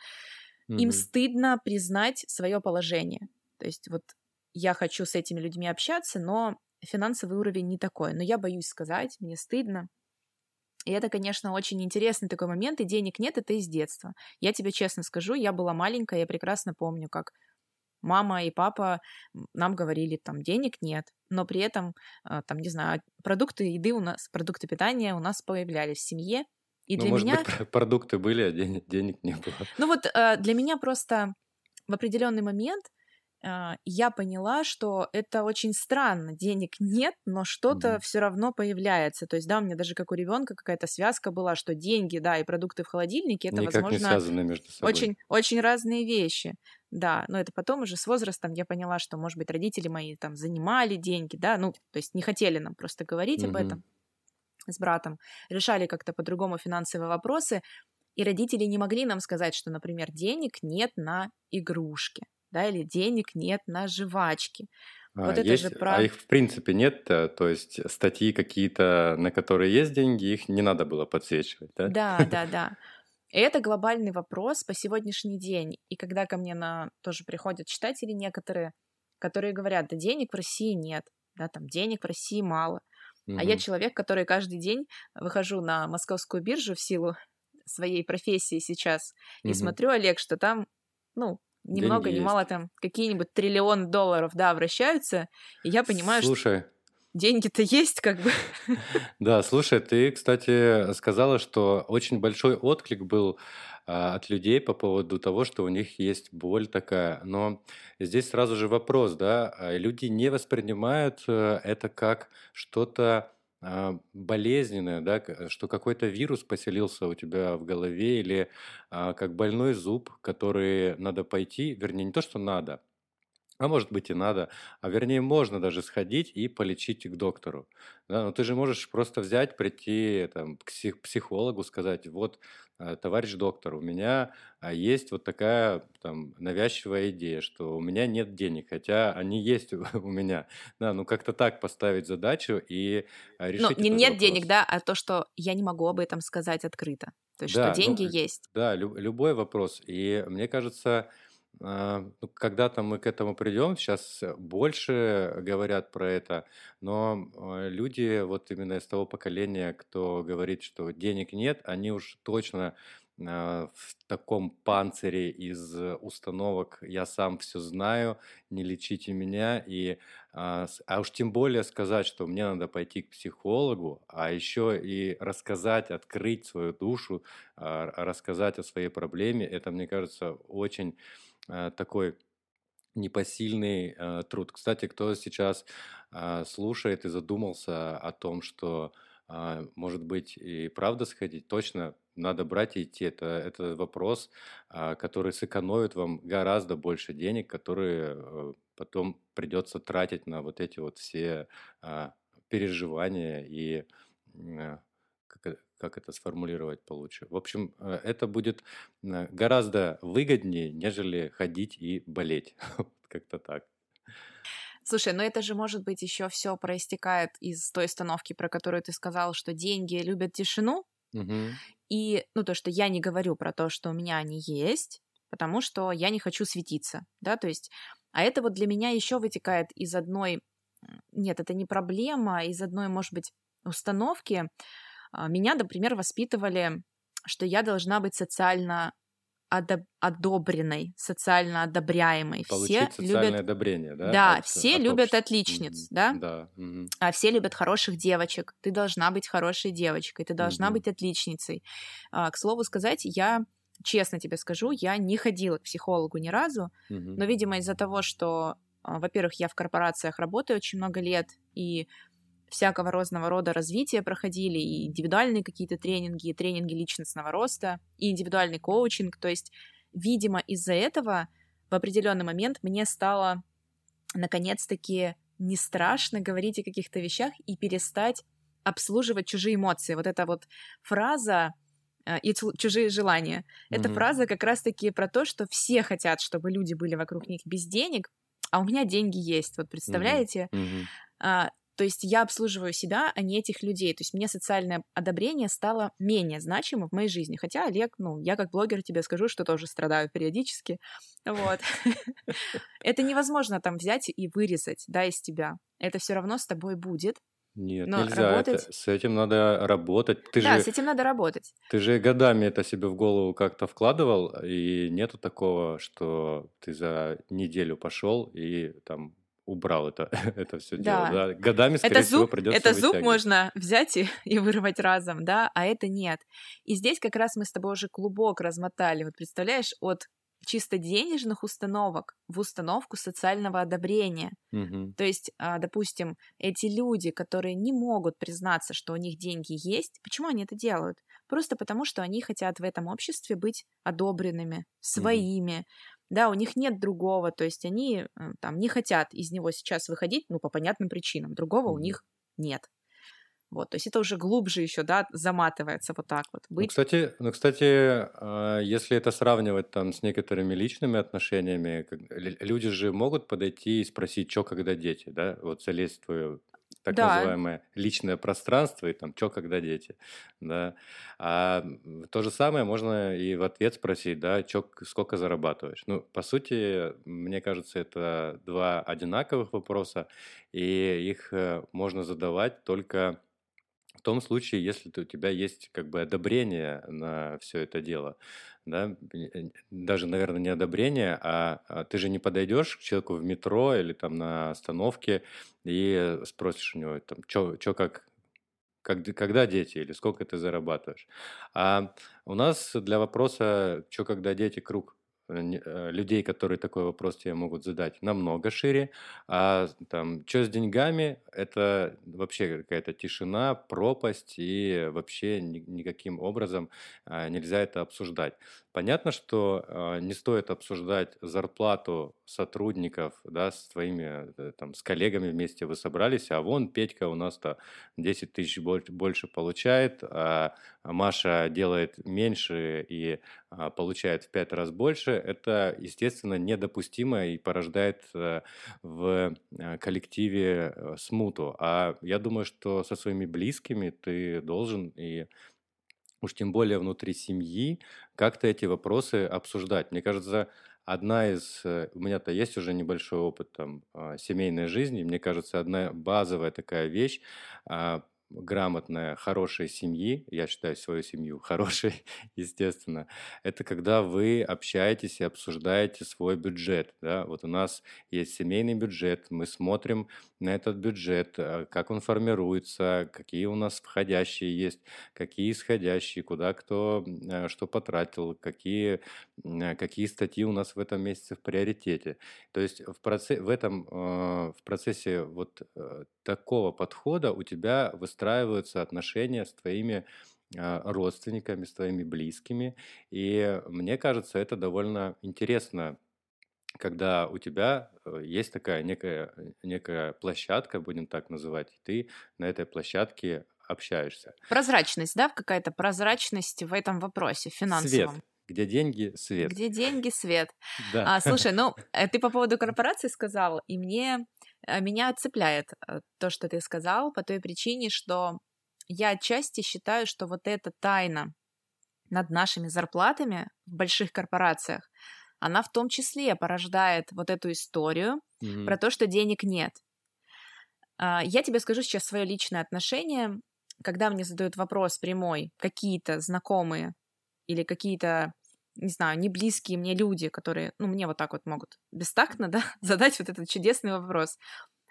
Им стыдно признать свое положение. То есть вот я хочу с этими людьми общаться, но финансовый уровень не такой. Но я боюсь сказать, мне стыдно. И это, конечно, очень интересный такой момент, и денег нет, это из детства. Я тебе честно скажу, я была маленькая, я прекрасно помню, как мама и папа нам говорили, там, денег нет, но при этом, а, там, не знаю, продукты еды у нас, продукты питания у нас появлялись в семье, и Ну, для может меня... быть, продукты были, а денег, денег не было. Ну вот э, для меня просто в определенный момент а, я поняла, что это очень странно. Денег нет, но что-то Мгм. все равно появляется. То есть, да, у меня даже как у ребенка какая-то связка была, что деньги, да, и продукты в холодильнике это, Никак не возможно, связаны между собой. очень, очень разные вещи. Да, но это потом уже с возрастом я поняла, что, может быть, родители мои там занимали деньги, да, ну, то есть не хотели нам просто говорить об Мгм. этом с братом, решали как-то по-другому финансовые вопросы, и родители не могли нам сказать, что, например, денег нет на игрушки, да, или денег нет на жвачки. А, Вот это есть, же а про... их в принципе нет, то есть статьи какие-то, на которые есть деньги, их не надо было подсвечивать, да? Да, да, да. И это глобальный вопрос по сегодняшний день. И когда ко мне на тоже приходят читатели некоторые, которые говорят, да денег в России нет, да, там денег в России мало. А я человек, который каждый день выхожу на московскую биржу в силу своей профессии сейчас и Мгм. смотрю, Олег, что там, ну, ни много Деньги ни мало там какие-нибудь триллион долларов, да, вращаются, и я понимаю, что Слушай, деньги-то есть, как бы. да, слушай, ты, кстати, сказала, что очень большой отклик был а, от людей по поводу того, что у них есть боль такая. Но здесь сразу же вопрос, да, а, люди не воспринимают э, это как что-то болезненное, да, что какой-то вирус поселился у тебя в голове или а, как больной зуб, который надо пойти, вернее, не то, что надо, а может быть и надо, а вернее можно даже сходить и полечить к доктору. Да, но ты же можешь просто взять, прийти там, к псих- психологу, сказать, вот, э, товарищ доктор, у меня а, есть вот такая там навязчивая идея, что у меня нет денег, хотя они есть у меня. Да, ну как-то так поставить задачу и а, Ну, решить не этот нет денег, вопрос. да, а то, что я не могу об этом сказать открыто. То есть, что Да, ну, деньги л- есть. да, лю- любой вопрос. И мне кажется, ну, когда-то мы к этому придем, сейчас больше говорят про это, но а, люди вот именно из того поколения, кто говорит, что денег нет, они уж точно а, в таком панцире из э, установок «я сам все знаю, не лечите меня», и, а, а уж тем более сказать, что мне надо пойти к психологу, а еще и рассказать, открыть свою душу, а, рассказать о своей проблеме, это, мне кажется, очень а, такой непосильный э, труд. Кстати, кто сейчас а, слушает и задумался о том, что а, может быть и правда сходить, точно надо брать и идти. Это, это вопрос, а, который сэкономит вам гораздо больше денег, которые э, потом придется тратить на вот эти вот все а, переживания и э- как это сформулировать получше. В общем, э, это будет э, гораздо выгоднее, нежели ходить и болеть. Вот Как-то так. Слушай, ну это же, может быть, еще все проистекает из той установки, про которую ты сказал, что деньги любят тишину, Мгм. и, ну, то, что я не говорю про то, что у меня они есть, потому что я не хочу светиться, да, то есть, а это вот для меня еще вытекает из одной, нет, это не проблема, а из одной, может быть, установки. А, Меня, например, воспитывали, что я должна быть социально одоб- одобренной, социально одобряемой. Все Получить социальное любят, одобрение, да, да, от, все от любят общества. отличниц, Мгм. да, Да. мгм. а все любят хороших девочек. Ты должна быть хорошей девочкой, ты должна Мгм. быть отличницей. А, К слову сказать, я честно тебе скажу, я не ходила к психологу ни разу, Мгм. но, видимо, из-за того, что, а, во-первых, я в корпорациях работаю очень много лет, и всякого разного рода развития проходили, и индивидуальные какие-то тренинги, и тренинги личностного роста, и индивидуальный коучинг. То есть, видимо, из-за этого в определенный момент мне стало наконец-таки не страшно говорить о каких-то вещах и перестать обслуживать чужие эмоции. Вот эта вот фраза э, и чужие желания. Эта Мгм. фраза как раз-таки про то, что все хотят, чтобы люди были вокруг них без денег, а у меня деньги есть. Вот представляете? Мгм. А, то есть я обслуживаю себя, а не этих людей. То есть мне социальное одобрение стало менее значимым в моей жизни. Хотя, Олег, ну, я как блогер тебе скажу, что тоже страдаю периодически. Вот. Это невозможно там взять и вырезать, да, из тебя. Это все равно с тобой будет. Нет, Но нельзя. работать... Это, с этим надо работать. Ты Да, же, с этим надо работать. ты же годами это себе в голову как-то вкладывал, и нету такого, что ты за неделю пошел и там убрал это, это все дело. Да. Да? Годами, Это скорее всего, зуб, придется это зуб вытягивать. можно взять и, и вырвать разом, да, а это нет. И здесь как раз мы с тобой уже клубок размотали. Вот представляешь, от чисто денежных установок в установку социального одобрения. Мгм. То есть, а, допустим, эти люди, которые не могут признаться, что у них деньги есть, почему они это делают? Просто потому, что они хотят в этом обществе быть одобренными, своими. Да, у них нет другого, то есть они э, там не хотят из него сейчас выходить, ну, по понятным причинам. Другого у них нет. Вот, то есть это уже глубже еще, да, заматывается вот так вот. Ну, Быть кстати, ну, кстати, а, если это сравнивать там с некоторыми личными отношениями, люди же могут подойти и спросить, что когда дети, да, вот залезть в твое так Да. называемое личное пространство и там, что когда дети, да. А то же самое можно и в ответ спросить, да, чё, сколько зарабатываешь. Ну, по сути, мне кажется, это два одинаковых вопроса, и их э, можно задавать только в том случае, если у тебя есть как бы одобрение на все это дело, да, э, даже, наверное, не одобрение, а, а ты же не подойдешь к человеку в метро или там на остановке и спросишь у него, там, что как, как, когда дети или сколько ты зарабатываешь. А у нас для вопроса, что когда дети, круг людей, которые такой вопрос тебе могут задать, намного шире. А там, что с деньгами, это вообще какая-то тишина, пропасть, и вообще ни- никаким образом а, нельзя это обсуждать. Понятно, что а, не стоит обсуждать зарплату сотрудников, да, с твоими, э, там, с коллегами вместе вы собрались, а вон Петька у нас-то 10 тысяч боль- больше получает, а Маша делает меньше и а, получает в пять раз больше, это, естественно, недопустимо и порождает э, в э, коллективе э, смуту. А я думаю, что со своими близкими ты должен и уж тем более внутри семьи как-то эти вопросы обсуждать. Мне кажется, одна из... э, У меня-то есть уже небольшой опыт там а, семейной жизни. Мне кажется, одна базовая такая вещь а, грамотная, хорошей семьи, я считаю свою семью хорошей, естественно, это когда вы общаетесь и обсуждаете свой бюджет. Да? Вот у нас есть семейный бюджет, мы смотрим на этот бюджет, э, как он формируется, какие у нас входящие есть, какие исходящие, куда кто э, что потратил, какие, э, какие статьи у нас в этом месяце в приоритете. То есть в, проце- в этом в процессе вот такого подхода у тебя выстраиваются отношения с твоими а, родственниками, с твоими близкими. И мне кажется, это довольно интересно, когда у тебя э, есть такая некая, некая площадка, будем так называть, и ты на этой площадке общаешься. прозрачность, да, какая-то прозрачность в этом вопросе Свет. финансовом. Где деньги, свет. Где деньги, свет. Да. А, слушай, ну, э, ты по поводу корпорации сказал, и мне э, меня цепляет э, то, что ты сказал, по той причине, что я отчасти считаю, что вот эта тайна над нашими зарплатами в больших корпорациях, она в том числе порождает вот эту историю Мгм. про то, что денег нет. А, Я тебе скажу сейчас свое личное отношение, когда мне задают вопрос прямой какие-то знакомые или какие-то, не знаю, не близкие мне люди, которые, ну, мне вот так вот могут бестактно, да, задать вот этот чудесный вопрос.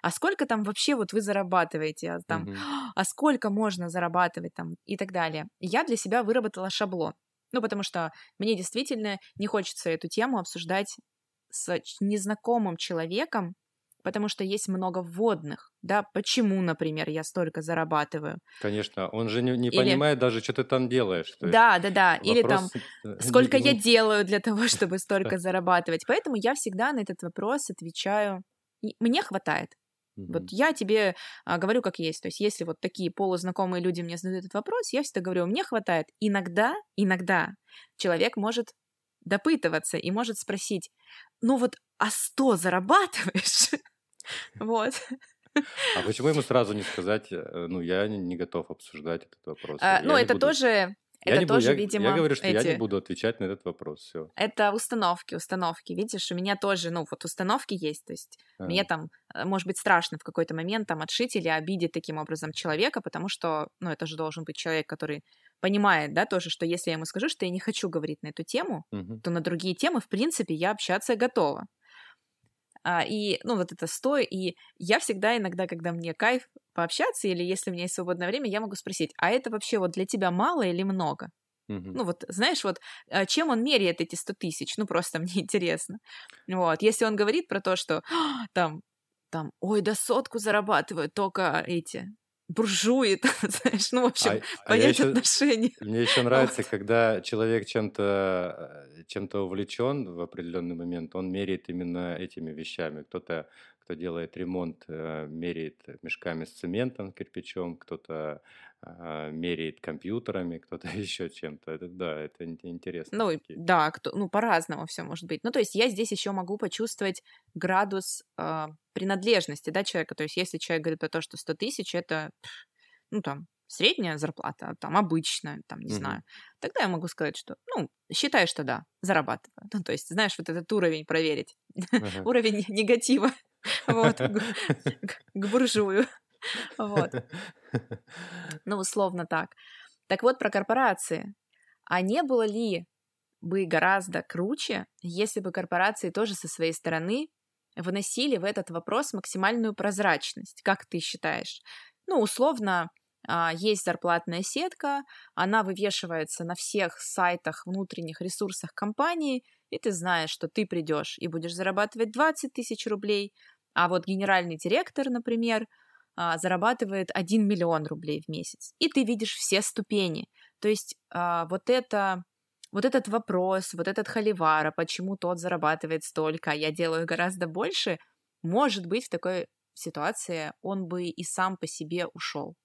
А сколько там вообще вот вы зарабатываете? А Там, Мгм. а сколько можно зарабатывать там и так далее. И я для себя выработала шаблон. Ну, потому что мне действительно не хочется эту тему обсуждать с незнакомым человеком, потому что есть много вводных, да, почему, например, я столько зарабатываю. Конечно, он же не, не Или- понимает даже, что ты там делаешь. Да, да, да, или там, вопрос, э, сколько я делаю для того, чтобы столько зарабатывать. Поэтому я всегда на этот вопрос отвечаю, «И мне хватает. Вот я тебе а, говорю как есть. То есть если вот такие полузнакомые люди мне задают этот вопрос, я всегда говорю, мне хватает. Иногда, иногда человек может допытываться и может спросить, ну вот, а 100 зарабатываешь? Вот. А почему ему сразу не сказать, э, ну, я не готов обсуждать этот вопрос? А, Ну, это буду- тоже Я, Это не буду, тоже, я, видимо, я говорю, что я не эти... буду отвечать на этот вопрос. Все. Это установки, установки. Видишь, у меня тоже, ну, вот установки есть. То есть мне там, э, может быть, страшно в какой-то момент там отшить или обидеть таким образом человека, потому что, ну, это же должен быть человек, который понимает, да, тоже, что если я ему скажу, что я не хочу говорить на эту тему, Мгм. то на другие темы, в принципе, я общаться готова. А, и, ну, вот это стой, и я всегда иногда, когда мне кайф пообщаться, или если у меня есть свободное время, я могу спросить, а это вообще вот для тебя мало или много? Ну, вот, знаешь, вот, а, чем он меряет эти 100 тысяч? Ну, просто мне интересно. Вот, если он говорит про то, что «А, там, там, ой, да сотку зарабатывают только эти буржуи, там, знаешь, ну, в общем, А, а понять еще, отношения. мне еще нравится, когда человек чем-то э, чем-то увлечен в определенный момент, он меряет именно этими вещами. Кто-то, кто делает ремонт, э, меряет мешками с цементом, кирпичом, кто-то а, меряет компьютерами, кто-то еще чем-то. Это да, это ин- интересно Ну, да, кто, ну, по-разному все может быть. Ну, то есть я здесь еще могу почувствовать градус а, принадлежности, да, человека. То есть если человек говорит про то, что 100 тысяч, это, ну, там, средняя зарплата, там, обычная, там, не Мгм. знаю, тогда я могу сказать, что, ну, считай, что да, зарабатываю. Ну, то есть, знаешь, вот этот уровень проверить. Уровень негатива, вот, к буржую. Вот. Ну, условно так. Так вот, про корпорации. А не было ли бы гораздо круче, если бы корпорации тоже со своей стороны выносили в этот вопрос максимальную прозрачность? Как ты считаешь? Ну, условно, а, есть зарплатная сетка, она вывешивается на всех сайтах, внутренних ресурсах компании, и ты знаешь, что ты придешь и будешь зарабатывать 20 тысяч рублей, а вот генеральный директор, например, а, зарабатывает 1 миллион рублей в месяц. И ты видишь все ступени. То есть а, вот это вот этот вопрос, вот этот холивара, почему тот зарабатывает столько, а я делаю гораздо больше, может быть, в такой ситуации он бы и сам по себе ушел.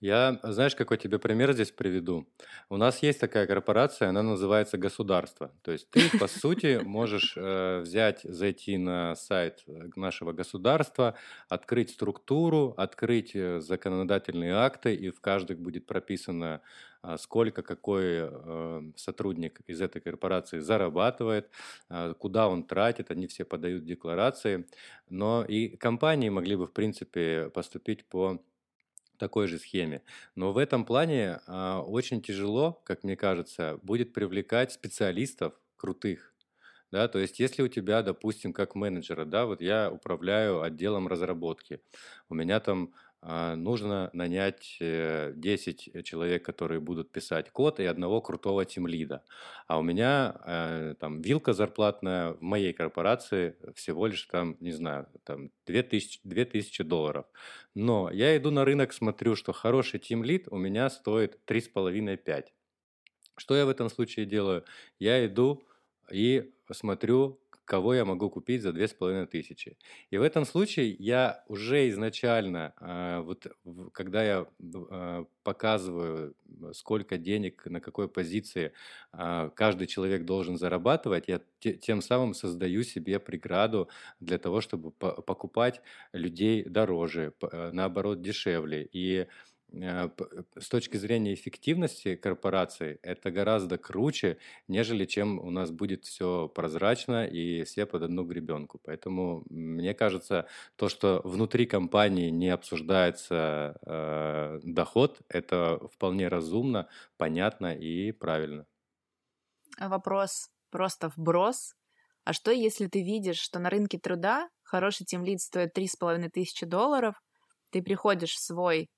Я, знаешь, какой тебе пример здесь приведу? У нас есть такая корпорация, она называется государство. То есть ты, по сути, можешь э, взять, зайти на сайт э, нашего государства, открыть структуру, открыть э, законодательные акты, и в каждых будет прописано, а, сколько какой э, сотрудник из этой корпорации зарабатывает, а, куда он тратит, они все подают декларации. Но и компании могли бы, в принципе, поступить по такой же схеме. Но в этом плане а, очень тяжело, как мне кажется, будет привлекать специалистов крутых. Да, то есть, если у тебя, допустим, как менеджера, да, вот я управляю отделом разработки, у меня там нужно нанять э, 10 человек, которые будут писать код, и одного крутого тимлида. А у меня э, там вилка зарплатная в моей корпорации всего лишь там, не знаю, там 2000, 2000 долларов. Но я иду на рынок, смотрю, что хороший тимлид у меня стоит 3,5-5. Что я в этом случае делаю? Я иду и смотрю, кого я могу купить за 2500. И в этом случае я уже изначально, а, вот когда я а, показываю, сколько денег на какой позиции а, каждый человек должен зарабатывать, я те- тем самым создаю себе преграду для того, чтобы по- покупать людей дороже, наоборот дешевле. И с точки зрения эффективности корпорации это гораздо круче, нежели чем у нас будет все прозрачно и все под одну гребенку. Поэтому мне кажется, то, что внутри компании не обсуждается э, доход, это вполне разумно, понятно и правильно. Вопрос просто вброс. А что, если ты видишь, что на рынке труда хороший тимлид стоит 3,5 тысячи долларов, ты приходишь в свой а,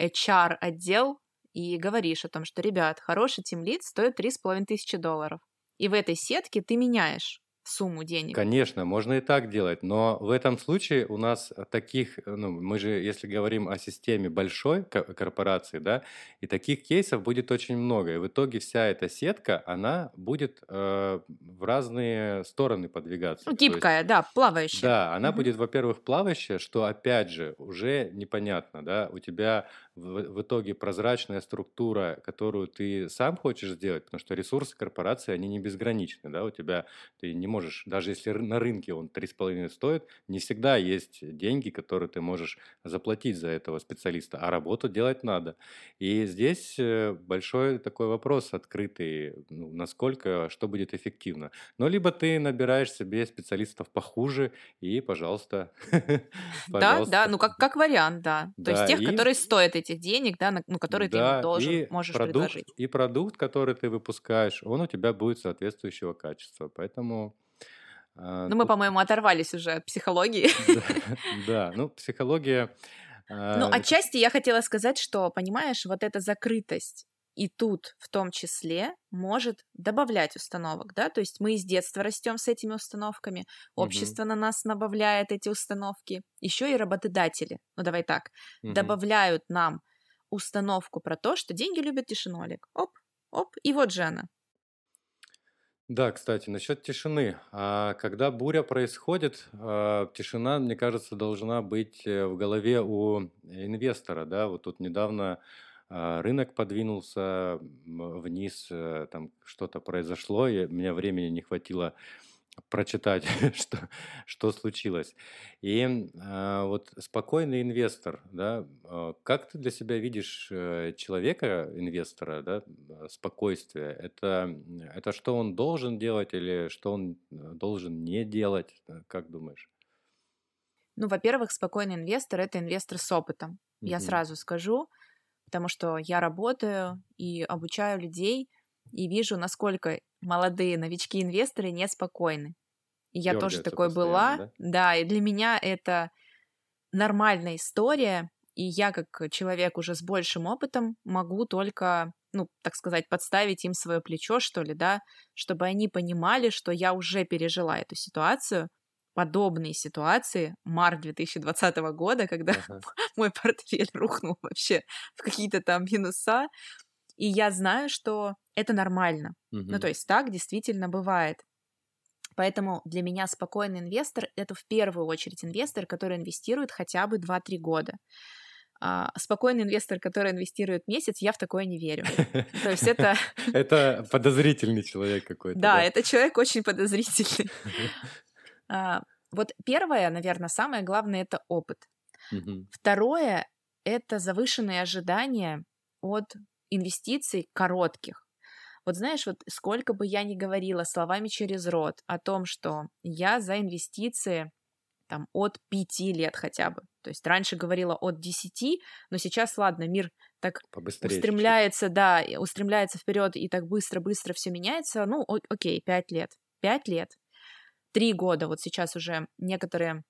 HR-отдел и говоришь о том, что, ребят, хороший тимлид стоит 3,5 тысячи долларов. И в этой сетке ты меняешь сумму денег. Конечно, можно и так делать, но в этом случае у нас таких, ну, мы же, если говорим о системе большой ко- корпорации, да, и таких кейсов будет очень много, и в итоге вся эта сетка, она будет э, в разные стороны подвигаться. Ну, То есть, гибкая, да, плавающая. да, она Мгм. будет, во-первых, плавающая, что опять же уже непонятно, да, у тебя в, в итоге прозрачная структура, которую ты сам хочешь сделать, потому что ресурсы корпорации, они не безграничны, да, у тебя, ты не можешь, даже если на рынке он 3,5 стоит, не всегда есть деньги, которые ты можешь заплатить за этого специалиста, а работу делать надо. И здесь э, большой такой вопрос открытый, ну, насколько, что будет эффективно. Но либо ты набираешь себе специалистов похуже и, пожалуйста, Да, да, ну как, как вариант, да. То есть тех, которые стоят этих денег, да, ну, которые да, ты должен, и можешь продукт, предложить. И продукт, который ты выпускаешь, он у тебя будет соответствующего качества. Поэтому... А, ну, мы, по-моему, оторвались уже от психологии. Да, ну, психология... Ну, а, отчасти я хотела сказать, что, понимаешь, вот эта закрытость и тут в том числе может добавлять установок, да, то есть мы из детства растем с этими установками, общество угу. на нас добавляет эти установки, еще и работодатели, ну давай так, угу. добавляют нам установку про то, что деньги любят тишину, Олег. Оп, оп, и вот же она. Да, кстати, насчет тишины. А когда буря происходит, а, тишина, мне кажется, должна быть э, в голове у инвестора, да. Вот тут недавно рынок подвинулся вниз, э, там что-то произошло, и у меня времени не хватило прочитать, что, что случилось. И э, вот спокойный инвестор, да, э, как ты для себя видишь э, человека, инвестора, да, спокойствие? Это, это что он должен делать или что он должен не делать? Как думаешь? Ну, во-первых, спокойный инвестор – это инвестор с опытом. Я сразу скажу, потому что я работаю и обучаю людей, и вижу, насколько молодые новички-инвесторы неспокойны. И я тоже такой была. Да? да, и для меня это нормальная история, и я как человек уже с большим опытом могу только, ну, так сказать, подставить им свое плечо, что ли, да, чтобы они понимали, что я уже пережила эту ситуацию, подобные ситуации, март 2020 года, когда ага. мой портфель рухнул вообще в какие-то там минуса, и я знаю, что это нормально. Угу. Ну, то есть так действительно бывает. Поэтому для меня спокойный инвестор — это в первую очередь инвестор, который инвестирует хотя бы 2-3 года. А, спокойный инвестор, который инвестирует месяц, я в такое не верю. То есть это... Это подозрительный человек какой-то. Да, это человек очень подозрительный. А, вот первое, наверное, самое главное это опыт. Угу. Второе это завышенные ожидания от инвестиций коротких. Вот знаешь, вот сколько бы я ни говорила словами через рот о том, что я за инвестиции там от пяти лет хотя бы. То есть раньше говорила от десяти, но сейчас, ладно, мир так Побыстрее устремляется, чуть-чуть. да, устремляется вперед и так быстро-быстро все меняется. Ну, окей, пять лет. Пять лет три года, вот сейчас уже некоторые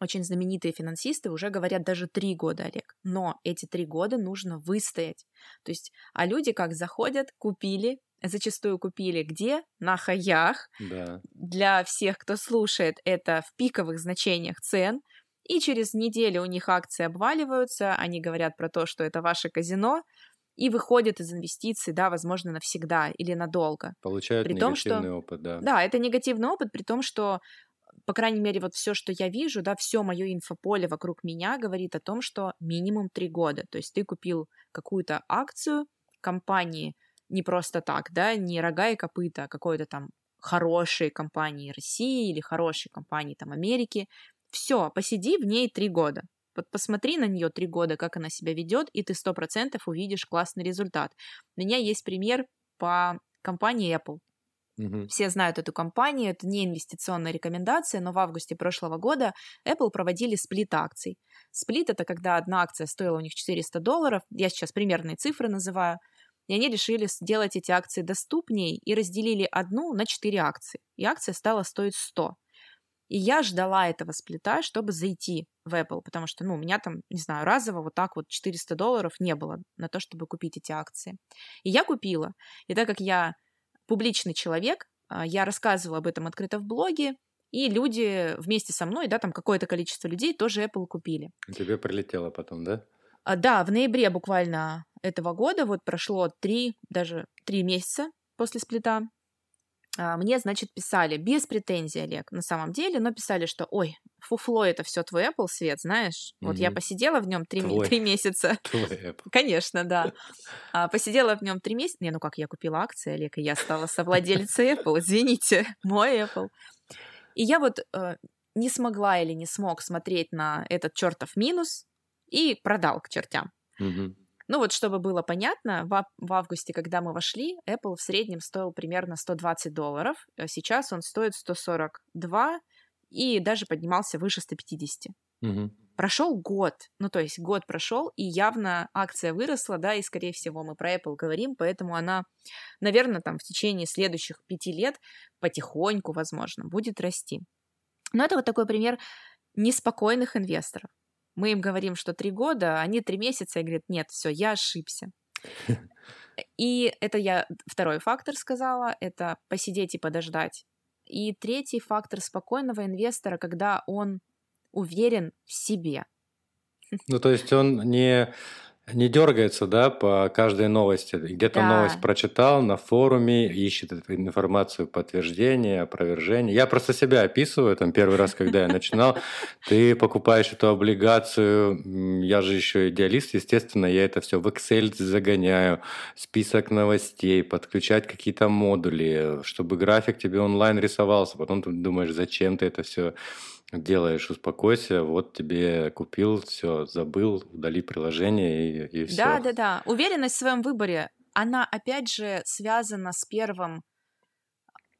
очень знаменитые финансисты уже говорят даже три года, Олег. Но эти три года нужно выстоять. То есть, а люди как заходят, купили, зачастую купили где? На хаях. Да. Для всех, кто слушает, это в пиковых значениях цен. И через неделю у них акции обваливаются, они говорят про то, что это ваше казино, и выходят из инвестиций, да, возможно, навсегда или надолго. Получают при негативный том, что, опыт, да. Да, это негативный опыт, при том, что по крайней мере, вот все, что я вижу, да, все мое инфополе вокруг меня говорит о том, что минимум три года. То есть ты купил какую-то акцию компании не просто так, да, не рога и копыта, а какой-то там хорошей компании России или хорошей компании там Америки. Все, посиди в ней три года. Вот посмотри на нее три года, как она себя ведет, и ты сто процентов увидишь классный результат. У меня есть пример по компании Apple. Угу. Все знают эту компанию, это не инвестиционная рекомендация, но в августе прошлого года Apple проводили сплит акций. Сплит это когда одна акция стоила у них 400 долларов, я сейчас примерные цифры называю, и они решили сделать эти акции доступнее и разделили одну на 4 акции, и акция стала стоить 100. И я ждала этого сплита, чтобы зайти в Apple, потому что, ну, у меня там, не знаю, разово вот так вот 400 долларов не было на то, чтобы купить эти акции. И я купила. И так как я публичный человек, а, я рассказывала об этом открыто в блоге, и люди вместе со мной, да, там какое-то количество людей тоже Apple купили. Тебе прилетело потом, да? А, да, в ноябре буквально этого года, вот прошло три, даже три месяца после сплита, мне, значит, писали без претензий, Олег, на самом деле, но писали, что, ой, фуфло это все твой Apple свет, знаешь? Вот я посидела в нем три, Твой. три месяца. Твой Apple. Конечно, да. А, посидела в нем три месяца. Не, ну как, я купила акции, Олег, и я стала совладелицей Apple. Извините, мой Apple. И я вот э, не смогла или не смог смотреть на этот чертов минус и продал к чертям. Мгм. Ну вот, чтобы было понятно, в, ав- в августе, когда мы вошли, Apple в среднем стоил примерно 120 долларов. а Сейчас он стоит 142 и даже поднимался выше 150. Мгм. Прошел год, ну то есть год прошел, и явно акция выросла, да, и скорее всего мы про Apple говорим, поэтому она, наверное, там в течение следующих пяти лет потихоньку, возможно, будет расти. Но это вот такой пример неспокойных инвесторов. Мы им говорим, что три года, они три месяца и говорят, нет, все, я ошибся. И это я второй фактор сказала, это посидеть и подождать. И третий фактор спокойного инвестора, когда он уверен в себе. Ну, то есть он не, не дергается, да, по каждой новости. Где-то Да. новость прочитал на форуме, ищет эту информацию, подтверждение, опровержение. Я просто себя описываю, там, первый раз, когда я начинал, ты покупаешь эту облигацию, я же еще идеалист, естественно, я это все в Excel загоняю, список новостей, подключать какие-то модули, чтобы график тебе онлайн рисовался. Потом ты думаешь, зачем ты это все делаешь, успокойся, вот тебе купил, все, забыл, удали приложение и, и все. Да, да, да. Уверенность в своем выборе, она опять же связана с первым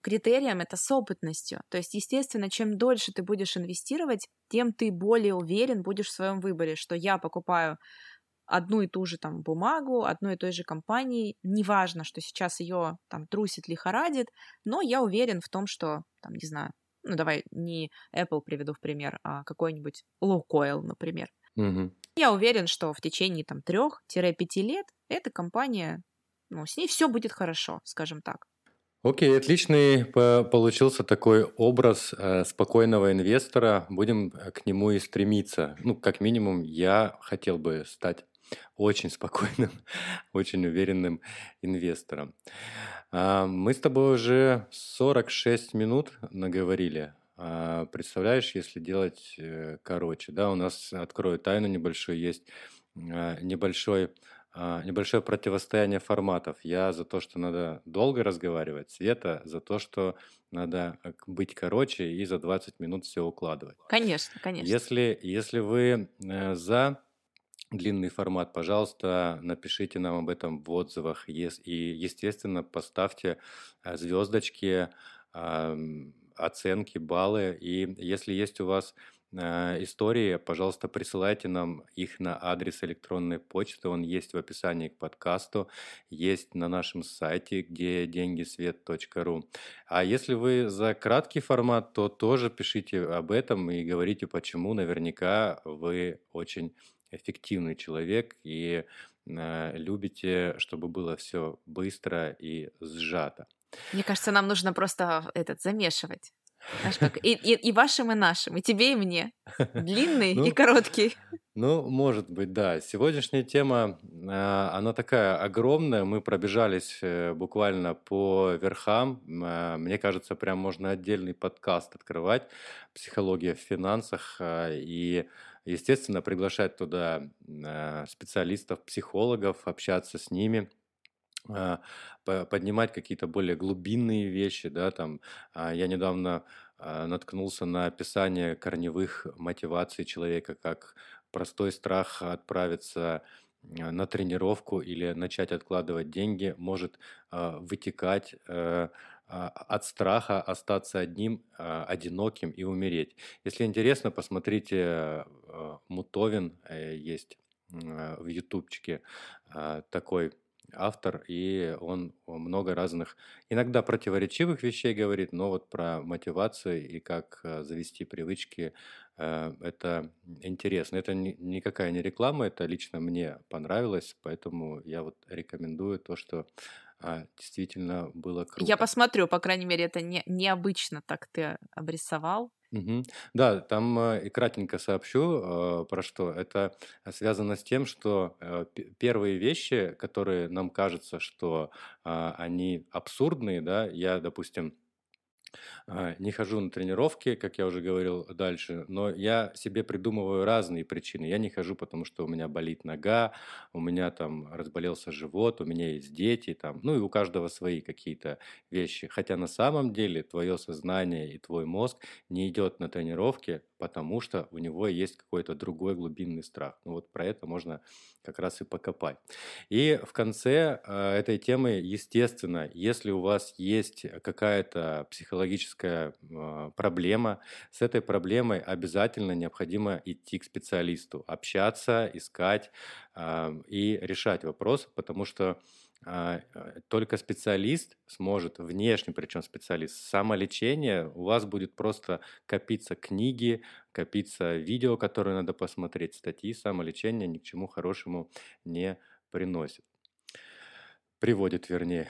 критерием, это с опытностью. То есть, естественно, чем дольше ты будешь инвестировать, тем ты более уверен будешь в своем выборе, что я покупаю одну и ту же там бумагу, одной и той же компании, неважно, что сейчас ее там трусит, лихорадит, но я уверен в том, что, там, не знаю, ну давай не Apple приведу в пример, а какой-нибудь Lowcoil, например. Мгм. Я уверен, что в течение там трех-пяти лет эта компания, ну, с ней все будет хорошо, скажем так. Окей, отличный по- получился такой образ э, спокойного инвестора. Будем э, к нему и стремиться. Ну, как минимум, я хотел бы стать очень спокойным, очень уверенным инвестором. А, Мы с тобой уже 46 минут наговорили. А, Представляешь, если делать э, короче, да, у нас, открою тайну небольшую, есть а, небольшой, небольшое противостояние форматов. Я за то, что надо долго разговаривать, Света за то, что надо э, быть короче и за 20 минут все укладывать. Конечно, конечно. Если, если вы э, за длинный формат, пожалуйста, напишите нам об этом в отзывах. И, естественно, поставьте э, звездочки, оценки, баллы. И если есть у вас э, истории, пожалуйста, присылайте нам их на адрес электронной почты. Он есть в описании к подкасту, есть на нашем сайте, где деньгисвет.ру. А если вы за краткий формат, то тоже пишите об этом и говорите, почему. Наверняка вы очень эффективный человек и э, любите, чтобы было все быстро и сжато. Мне кажется, нам нужно просто этот замешивать. Знаешь, как и, и, и вашим, и нашим, и тебе, и мне. Длинный и Ну, короткий. Ну, может быть, да. Сегодняшняя тема, а, она такая огромная. Мы пробежались э, буквально по верхам. Мне кажется, прям можно отдельный подкаст открывать. Психология в финансах. а, И, естественно, приглашать туда а, специалистов, психологов, общаться с ними а, по- поднимать какие-то более глубинные вещи, да, там, а, я недавно наткнулся на описание корневых мотиваций человека, как простой страх отправиться на тренировку или начать откладывать деньги может вытекать э, от страха остаться одним, а, одиноким и умереть. Если интересно, посмотрите, э, Мутовин э, есть м, в ютубчике а, такой автор, и он много разных, иногда противоречивых вещей говорит, но вот про мотивацию и как э, завести привычки, э, это интересно. Это ни- никакая не реклама, это лично мне понравилось, поэтому я вот рекомендую то, что а, действительно было Я круто. посмотрю, по крайней мере, это не, необычно так ты обрисовал. Мгм. Да, там э, и кратенько сообщу, э, про что. Это связано с тем, что э, первые вещи, которые нам кажется, что а, они абсурдные, да, я, допустим, А, не хожу на тренировки, как я уже говорил дальше, но я себе придумываю разные причины. Я не хожу, потому что у меня болит нога, у меня там разболелся живот, у меня есть дети, там, ну и у каждого свои какие-то вещи. Хотя на самом деле твое сознание и твой мозг не идет на тренировки, потому что у него есть какой-то другой глубинный страх. Ну вот про это можно как раз и покопать. И в конце э, этой темы, естественно, если у вас есть какая-то психологическая э, проблема, с этой проблемой обязательно необходимо идти к специалисту, общаться, искать э, и решать вопрос, потому что а, э, только специалист сможет, внешний причем специалист, самолечение, у вас будет просто копиться книги, копиться видео, которые надо посмотреть, статьи, самолечение ни к чему хорошему не приносит. Приводит, вернее.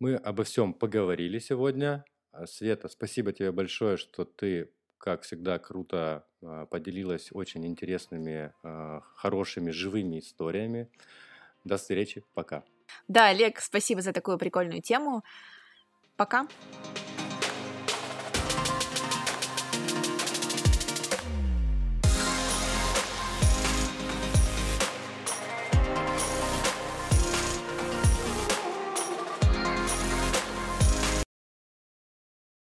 Мы обо всем поговорили сегодня. А, Света, спасибо тебе большое, что ты, как всегда, круто а, поделилась очень интересными, хорошими, живыми историями. До встречи, пока. Да, Олег, спасибо за такую прикольную тему. Пока.